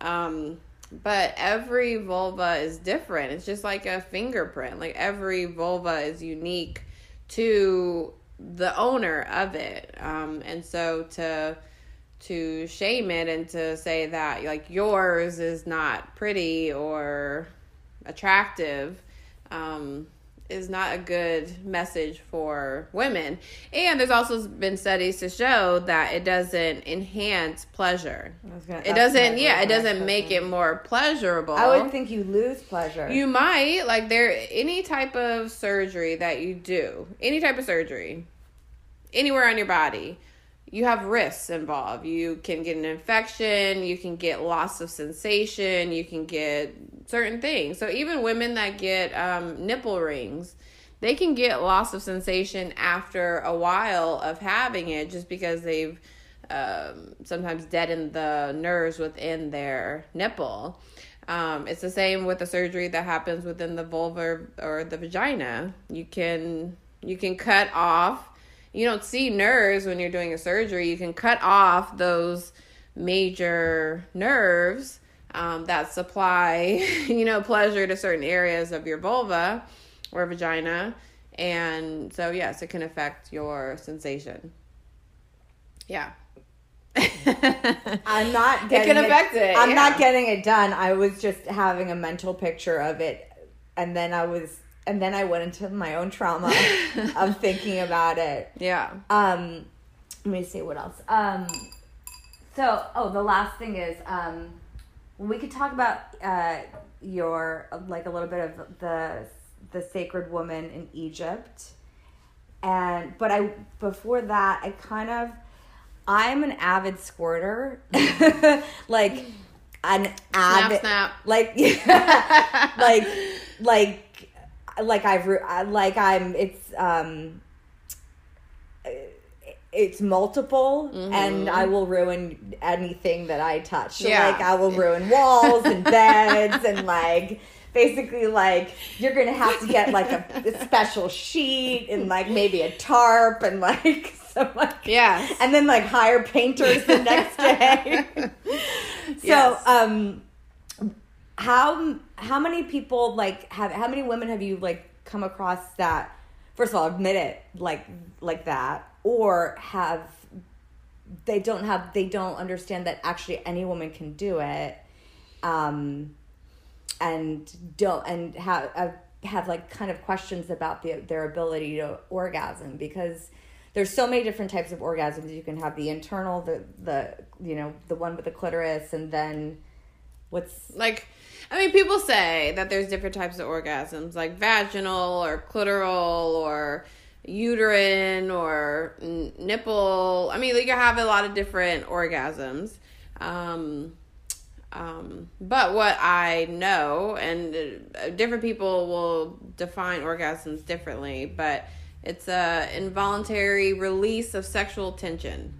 B: um, but every vulva is different. It's just like a fingerprint. Like every vulva is unique to the owner of it. Um, and so to to shame it and to say that like yours is not pretty or attractive um, is not a good message for women. And there's also been studies to show that it doesn't enhance pleasure. It doesn't, yeah, it doesn't make it more pleasurable.
C: I would think you lose pleasure.
B: You might like there any type of surgery that you do, any type of surgery, anywhere on your body, you have risks involved. You can get an infection, you can get loss of sensation, you can get certain things. So even women that get um, nipple rings, they can get loss of sensation after a while of having it, just because they've um, sometimes deadened the nerves within their nipple. Um, it's the same with the surgery that happens within the vulva or the vagina. You can you can cut off. You don't see nerves when you're doing a surgery. You can cut off those major nerves um, that supply [laughs] you know pleasure to certain areas of your vulva or vagina, and so yes, it can affect your sensation. Yeah.
C: I'm not [laughs]
B: It can affect it,
C: I'm
B: yeah.
C: not getting it done. I was just having a mental picture of it, and then I was, and then I went into my own trauma [laughs] of thinking about it.
B: yeah.
C: Um, let me see what else. Um, so oh, the last thing is um, we could talk about uh your like a little bit of the the sacred woman in Egypt, and but I before that I kind of I'm an avid squirter, [laughs] like an avid
B: snap.
C: like [laughs] like like like I've like I'm it's um it's multiple and I will ruin anything that I touch.
B: Yeah.
C: like I will ruin walls and beds and like basically like you're gonna have to get like a, a special sheet and like maybe a tarp and like [laughs] some like
B: Yes.
C: and then like hire painters the next day. [laughs] so,
B: Yes.
C: um, how how many people like have how many women have you like come across that? First of all, admit it like like that, or have they don't have they don't understand that actually any woman can do it, um, and don't and have uh, have like kind of questions about the, their ability to orgasm because there's so many different types of orgasms you can have the internal the the you know the one with the clitoris and then what's
B: like I mean, people say that there's different types of orgasms, like vaginal or clitoral or uterine or n- nipple. I mean, you can have a lot of different orgasms. Um, um, but what I know, and uh, different people will define orgasms differently, but it's a involuntary release of sexual tension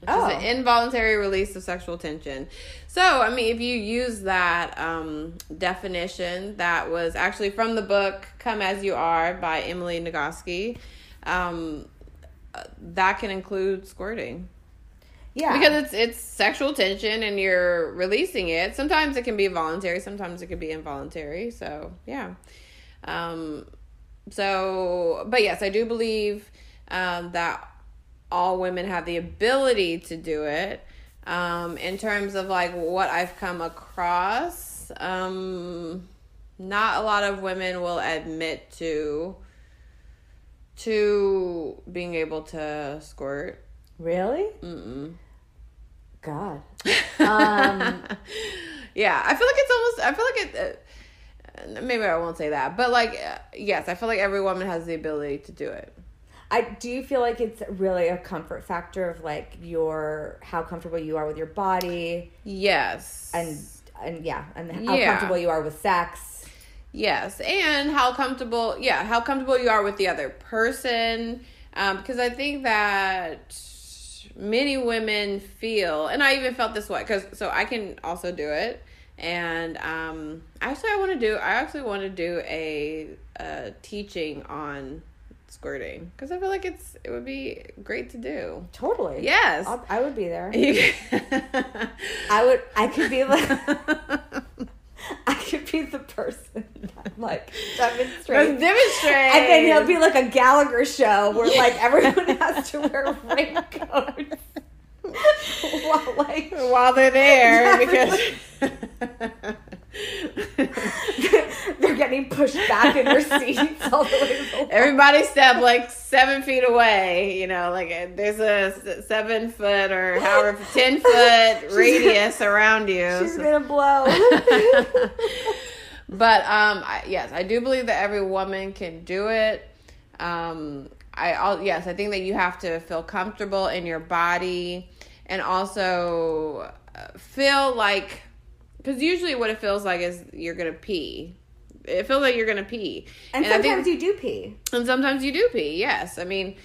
B: which
C: Oh.
B: is an involuntary release of sexual tension. So, I mean, if you use that um, definition that was actually from the book "Come as You Are" by Emily Nagoski, um, that can include squirting
C: yeah
B: because it's it's sexual tension and you're releasing it. Sometimes it can be voluntary, sometimes it can be involuntary. So, yeah. Um, so, but yes, I do believe um, that all women have the ability to do it. Um, in terms of like what I've come across, um, not a lot of women will admit to to being able to squirt.
C: Really? Mm-mm. God. [laughs] Um,
B: yeah, I feel like it's almost. I feel like it. Uh, maybe I won't say that, but like, uh, yes, I feel like every woman has the ability to do it.
C: I do feel like it's really a comfort factor of like your how comfortable you are with your body.
B: Yes.
C: And and yeah, and how
B: Yeah.
C: comfortable you are with sex.
B: Yes, and how comfortable, yeah, how comfortable you are with the other person. Um, because I think that many women feel, and I even felt this way, because so I can also do it. And um, actually, I want to do. I actually want to do a, a teaching on squirting because I feel like it's it would be great to do.
C: Totally.
B: Yes.
C: I'll, I would be there. [laughs] I would. I could be like. [laughs] [laughs] I could be the person that like demonstrates.
B: Demonstrate.
C: And then he'll be like a Gallagher show where like everyone has to wear raincoats. While like
B: while they're there because
C: getting pushed back in their [laughs] seats all the way to the
B: everybody step like seven feet away. You know, like uh, there's a seven foot or however [laughs] ten foot radius around you.
C: She's
B: So-
C: gonna blow. [laughs]
B: but um, I, yes, I do believe that every woman can do it. Um, I al- yes, I think that you have to feel comfortable in your body and also uh, feel like because usually what it feels like is you're gonna pee. It feels like you're gonna pee,
C: and
B: think-
C: sometimes you do pee.
B: and sometimes you do pee, yes. I mean,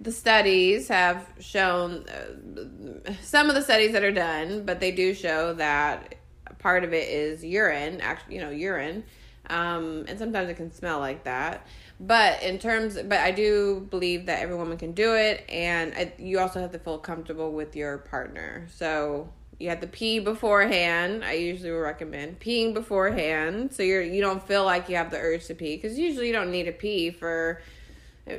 B: the studies have shown uh, some of the studies that are done, but they do show that part of it is urine, actually, you know, urine. Um, and sometimes it can smell like that. But in terms, but I do believe that every woman can do it, and I, you also have to feel comfortable with your partner. So you have to pee beforehand. I usually would recommend peeing beforehand, so you're you don't feel like you have the urge to pee because usually you don't need to pee for uh, uh,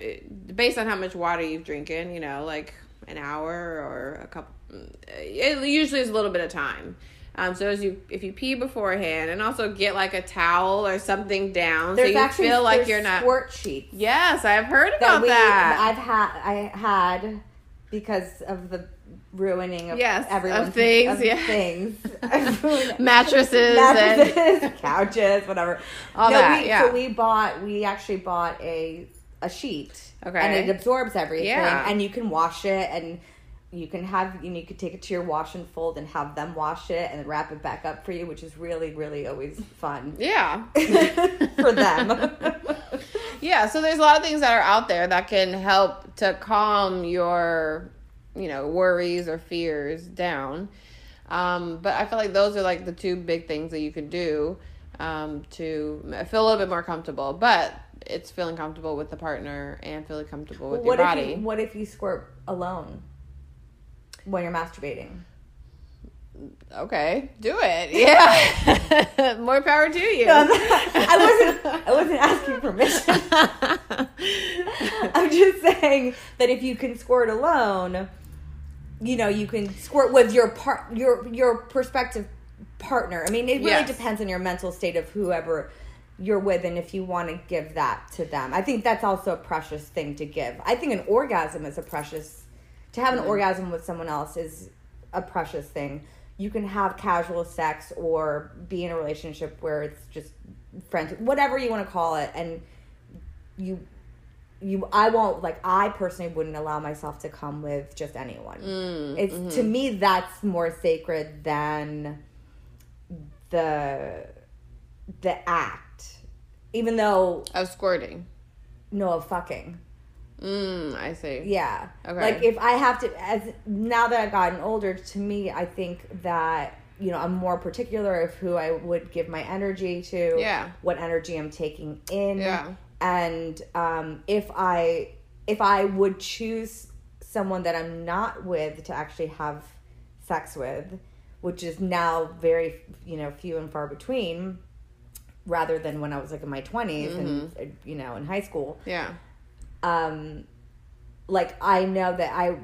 B: based on how much water you've drinking. You know, like an hour or a couple. Uh, it usually is a little bit of time. Um, so as you if you pee beforehand and also get like a towel or something down
C: There's
B: so you
C: actually
B: feel like you're not
C: squirt sheets
B: Yes, I've heard
C: that
B: about
C: we
B: that.
C: I've had I had because of the ruining of
B: Yes, of things,
C: of
B: yeah.
C: things. [laughs] [laughs] I've
B: Mattresses and
C: mattresses, [laughs] couches, whatever.
B: All
C: no,
B: that,
C: we,
B: yeah.
C: So we bought, we actually bought a a sheet.
B: Okay.
C: And it absorbs everything,
B: Yeah.
C: and you can wash it, and you can have, you, know, you could take it to your wash and fold, and have them wash it, and wrap it back up for you, which is really, really always fun
B: yeah.
C: for them.
B: Yeah, so there's a lot of things that are out there that can help to calm your, you know, worries or fears down. Um, but I feel like those are like the two big things that you can do um, to feel a little bit more comfortable. But it's feeling comfortable with the partner and feeling comfortable with
C: what
B: your
C: if
B: body.
C: you, what if you squirt alone when you're masturbating?
B: okay, do it. [laughs] Yeah, [laughs] more power to you.
C: I wasn't. I wasn't asking permission. [laughs] I'm just saying that if you can squirt alone, you know, you can squirt with your part, your your prospective partner. I mean, it really
B: Yes.
C: depends on your mental state of whoever you're with, and if you want to give that to them. I think that's also a precious thing to give. I think an orgasm is a precious. To have an mm-hmm. orgasm with someone else is a precious thing. You can have casual sex or be in a relationship where it's just friends, whatever you want to call it, and you you I won't like I personally wouldn't allow myself to come with just anyone. it's to me that's more sacred than the the act. Even though
B: of squirting.
C: no of fucking.
B: Mm, I see.
C: Yeah.
B: Okay.
C: Like if I have to as now that I've gotten older, to me I think that you know, I'm more particular of who I would give my energy to,
B: Yeah.
C: what energy I'm taking in.
B: Yeah.
C: And um, if I if I would choose someone that I'm not with to actually have sex with, which is now very you know few and far between, rather than when I was like in my 20s and uh, you know in high school.
B: Yeah.
C: Um, like I know that I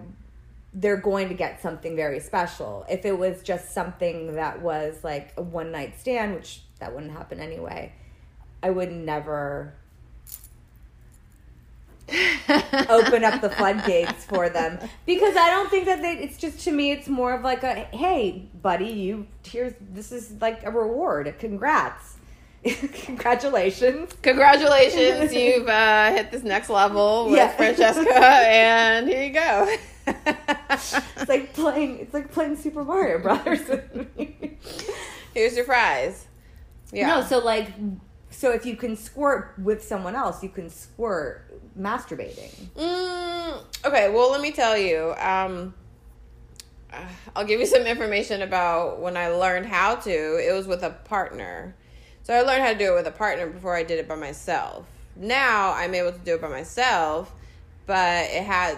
C: they're going to get something very special. If it was just something that was like a one night stand, which that wouldn't happen anyway, I would never open up the floodgates for them because I don't think that they. It's just to me, it's more of like a hey, buddy, you here's this is like a reward. Congrats, [laughs] congratulations.
B: Congratulations, [laughs] you've uh, hit this next level with
C: Yeah.
B: Franceasca, and here you go. [laughs]
C: It's like playing. It's like playing Super Mario Brothers.
B: Here's your prize. Yeah.
C: No, so like, so if you can squirt with someone else, you can squirt masturbating.
B: Mm, okay, well, let me tell you. Um, uh, I'll give you [laughs] some information about when I learned how to. It was with a partner. So I learned how to do it with a partner before I did it by myself. Now I'm able to do it by myself, but it had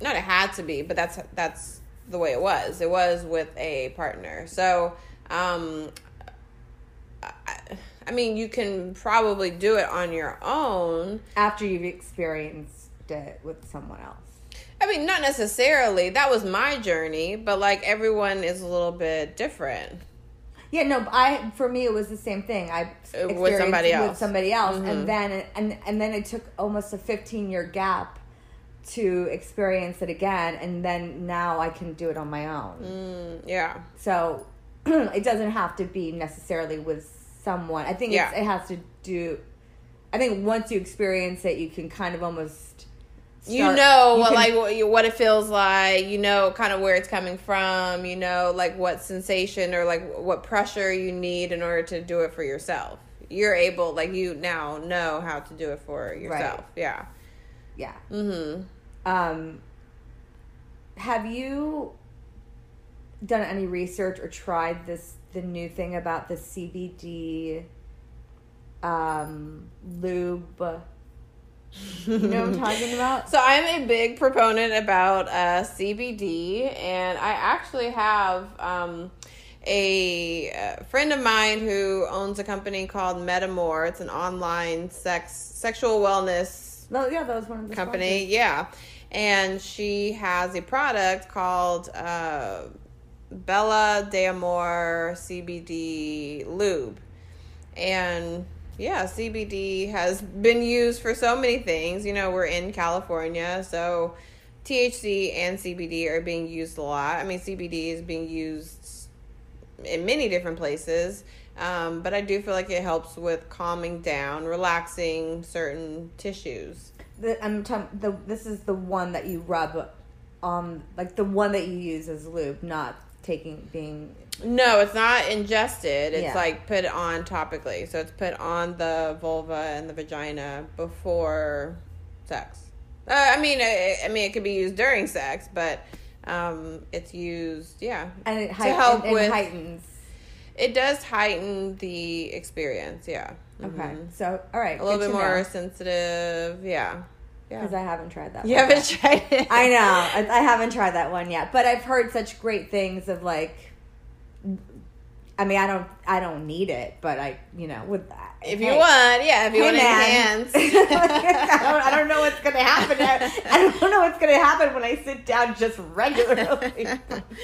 B: not it had to be, but that's that's the way it was. It was with a partner. So, um I, I mean, you can probably do it on your own.
C: After you've experienced it with someone else.
B: I mean, not necessarily. That was my journey, but like everyone is a little bit different.
C: Yeah, no, I for me it was the same thing. I
B: Uh, with somebody else.
C: with somebody else, and then and and then it took almost a fifteen year gap to experience it again, and then now I can do it on my own.
B: Mm, yeah.
C: So [clears throat] it doesn't have to be necessarily with someone. I think it's,
B: Yeah.
C: it has to do. I think once you experience it, you can kind of almost.
B: you know
C: you
B: what
C: can-
B: like what, what it feels like you know kind of where it's coming from you know like what sensation or like what pressure you need in order to do it for yourself you're able like you now know how to do it for yourself yeah
C: Yeah.
B: mm-hmm
C: Um, have you done any research or tried this the new thing about the CBD um, lube? You know what I'm talking [laughs] about?
B: So I'm a big proponent about uh, CBD, and I actually have um, a, uh friend of mine who owns a company called Metamore. It's an online sex sexual wellness
C: No, yeah, that was one of the
B: company. Yeah, and she has a product called uh, Bella de Amor CBD Lube, and yeah, CBD has been used for so many things. You know, we're in California, so THC and CBD are being used a lot. I mean, CBD is being used in many different places. Um, but I do feel like it helps with calming down, relaxing certain tissues.
C: The, I'm talking. The this is the one that you rub on, like the one that you use as lube, not taking being.
B: No, it's not ingested. It's
C: Yeah.
B: like put on topically. So it's put on the vulva and the vagina before sex. Uh, I mean, I, I mean, it could be used during sex, but um, it's used, yeah,
C: And it
B: to help
C: and, and
B: with.
C: heightens.
B: It does heighten the experience, yeah.
C: Okay,
B: Mhm.
C: so all right,
B: A little bit more
C: know,
B: sensitive, yeah.
C: Because
B: Yeah.
C: I haven't tried that.
B: You
C: one
B: haven't
C: yet.
B: tried it.
C: I know. I, I haven't tried that one yet, but I've heard such great things of like. I mean, I don't, I don't need it, but I, you know, with that.
B: If you
C: hey,
B: want, yeah, if you
C: hey,
B: want to
C: man.
B: enhance. [laughs] [laughs]
C: I, don't, I don't know what's gonna happen. I don't know what's gonna happen when I sit down just regularly.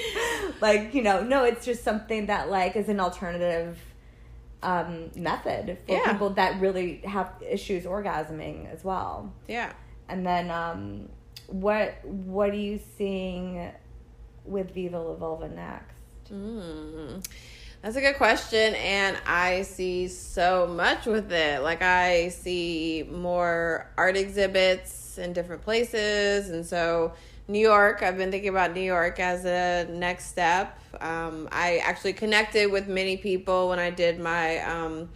C: [laughs] like you know, no, it's just something that like is an alternative um, method for
B: Yeah.
C: people that really have issues orgasming as well.
B: yeah.
C: And then, um, what what are you seeing with Viva La Vulva next?
B: Mm. That's a good question, and I see so much with it. Like I see more art exhibits in different places, and so New York. I've been thinking about New York as a next step. Um, I actually connected with many people when I did my um,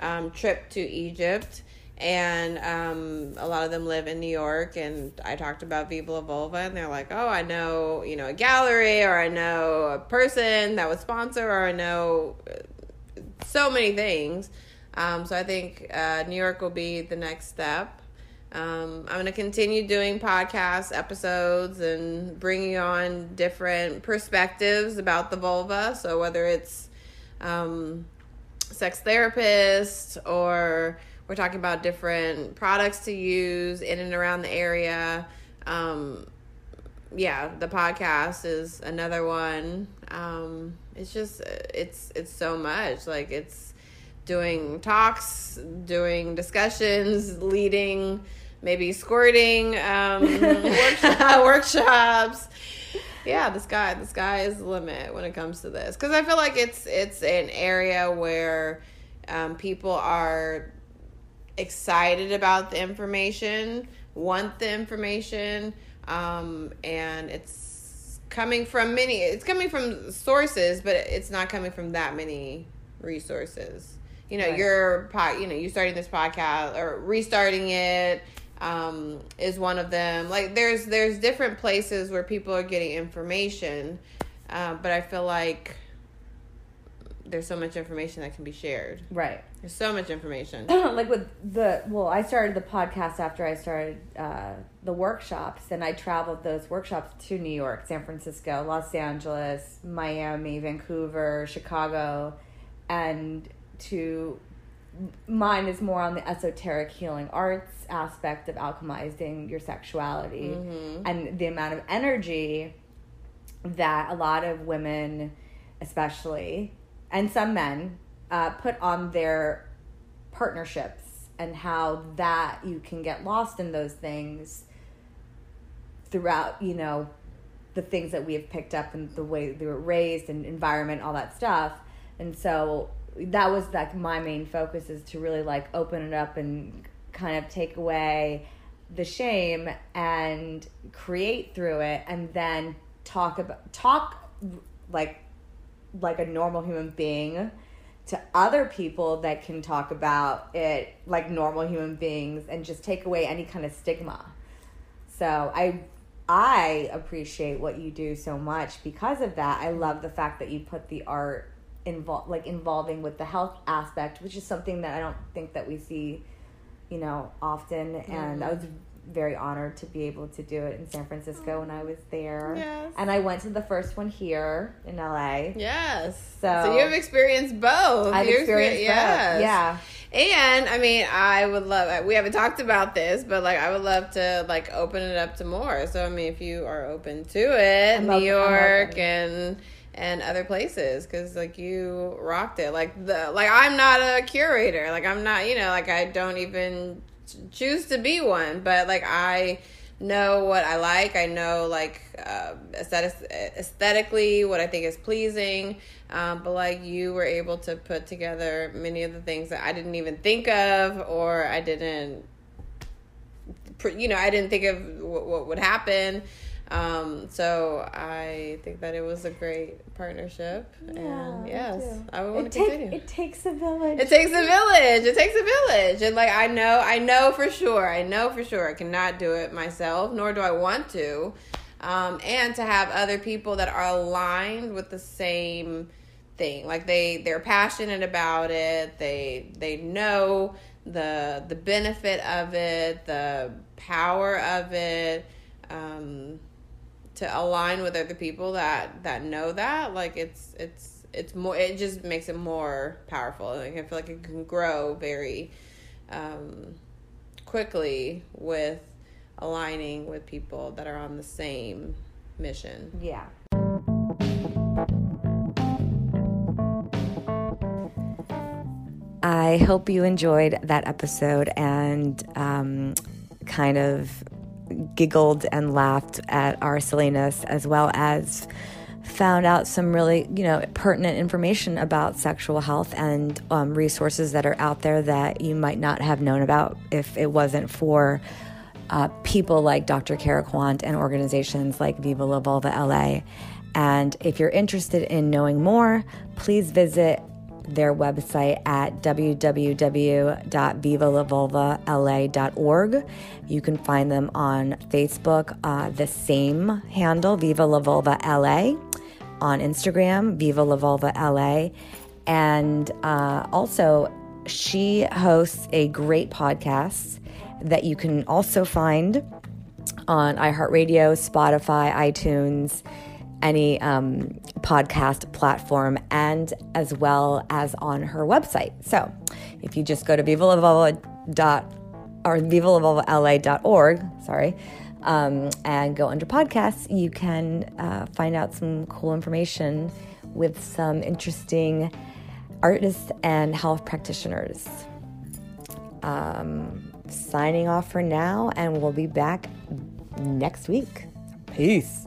B: um, trip to Egypt. And um, a lot of them live in New York, and I talked about Viva La Vulva, and they're like, "Oh, I know, you know, a gallery, or I know a person that would sponsor, or I know uh, so many things." Um, so I think uh, New York will be the next step. Um, I'm going to continue doing podcast episodes and bringing on different perspectives about the vulva. So whether it's um, sex therapist or we're talking about different products to use in and around the area. Um, yeah, the podcast is another one. Um, it's just it's it's so much. Like it's doing talks, doing discussions, leading, maybe squirting um, workshop, [laughs] workshops. Yeah, the sky the sky is the limit when it comes to this because I feel like it's it's an area where um, people are excited about the information, want the information, um, and it's coming from many. It's coming from sources, but it's not coming from that many resources. You know, right. your pot. You know, you starting this podcast or restarting it um, is one of them. Like, there's there's different places where people are getting information, uh, but I feel like there's so much information that can be shared.
C: Right.
B: There's so much information. [laughs]
C: like with the well, I started the podcast after I started uh, the workshops, and I traveled those workshops to New York, San Francisco, Los Angeles, Miami, Vancouver, Chicago, and to mine is more on the esoteric healing arts aspect of alchemizing your sexuality mm-hmm. and the amount of energy that a lot of women especially and some men uh, put on their partnerships and how that you can get lost in those things throughout you know the things that we have picked up and the way they were raised and environment all that stuff. And so that was like my main focus is to really like open it up and kind of take away the shame and create through it and then talk about talk like like a normal human being to other people that can talk about it like normal human beings and just take away any kind of stigma. So I I appreciate what you do so much because of that. I love the fact that you put the art involved like involving with the health aspect, which is something that I don't think that we see, you know, often. Mm-hmm. And I was very honored to be able to do it in San Francisco when I was there. Yes. And I went to the first one here in LA.
B: Yes. So, so you have experienced both.
C: I've
B: You're
C: experienced yes. both. Yeah.
B: And I mean, I would love. We haven't talked about this, but like, I would love to like open it up to more. So I mean, if you are open to it, I'm New open, York and and other places because like you rocked it like the like i'm not a curator like i'm not you know like i don't even choose to be one, but like I know what I like. I know like uh, aesthetic, aesthetically what I think is pleasing. Um, but like you were able to put together many of the things that I didn't even think of, or I didn't, you know, I didn't think of what, what would happen. Um, so I think that it was a great partnership, yeah, and yes, I would want to continue.
C: It takes a village.
B: It takes a village. It takes a village, and like I know, I know for sure, I know for sure, I cannot do it myself, nor do I want to. Um, and to have other people that are aligned with the same thing, like they they're passionate about it. They they know the the benefit of it, the power of it. Um, to align with other people that that know that like it's it's it's more it just makes it more powerful. Like i feel like it can grow very um, quickly with aligning with people that are on the same mission.
C: Yeah. I hope you enjoyed that episode and um, kind of giggled and laughed at our silliness as well as found out some really you know pertinent information about sexual health and um, resources that are out there that you might not have known about if it wasn't for uh, people like Dr. Cara Quant and organizations like Viva La Vulva LA. And if you're interested in knowing more, please visit their website at www.vivalavulvala.la.org. You can find them on Facebook, uh, the same handle, Viva La Vulva LA, on Instagram, Viva La Vulva LA. And uh, also, she hosts a great podcast that you can also find on iHeartRadio, Spotify, iTunes any um, podcast platform and as well as on her website. So if you just go to Viva La dot or sorry, um, and go under podcasts, you can uh, find out some cool information with some interesting artists and health practitioners. Um, signing off for now, and we'll be back next week. Peace.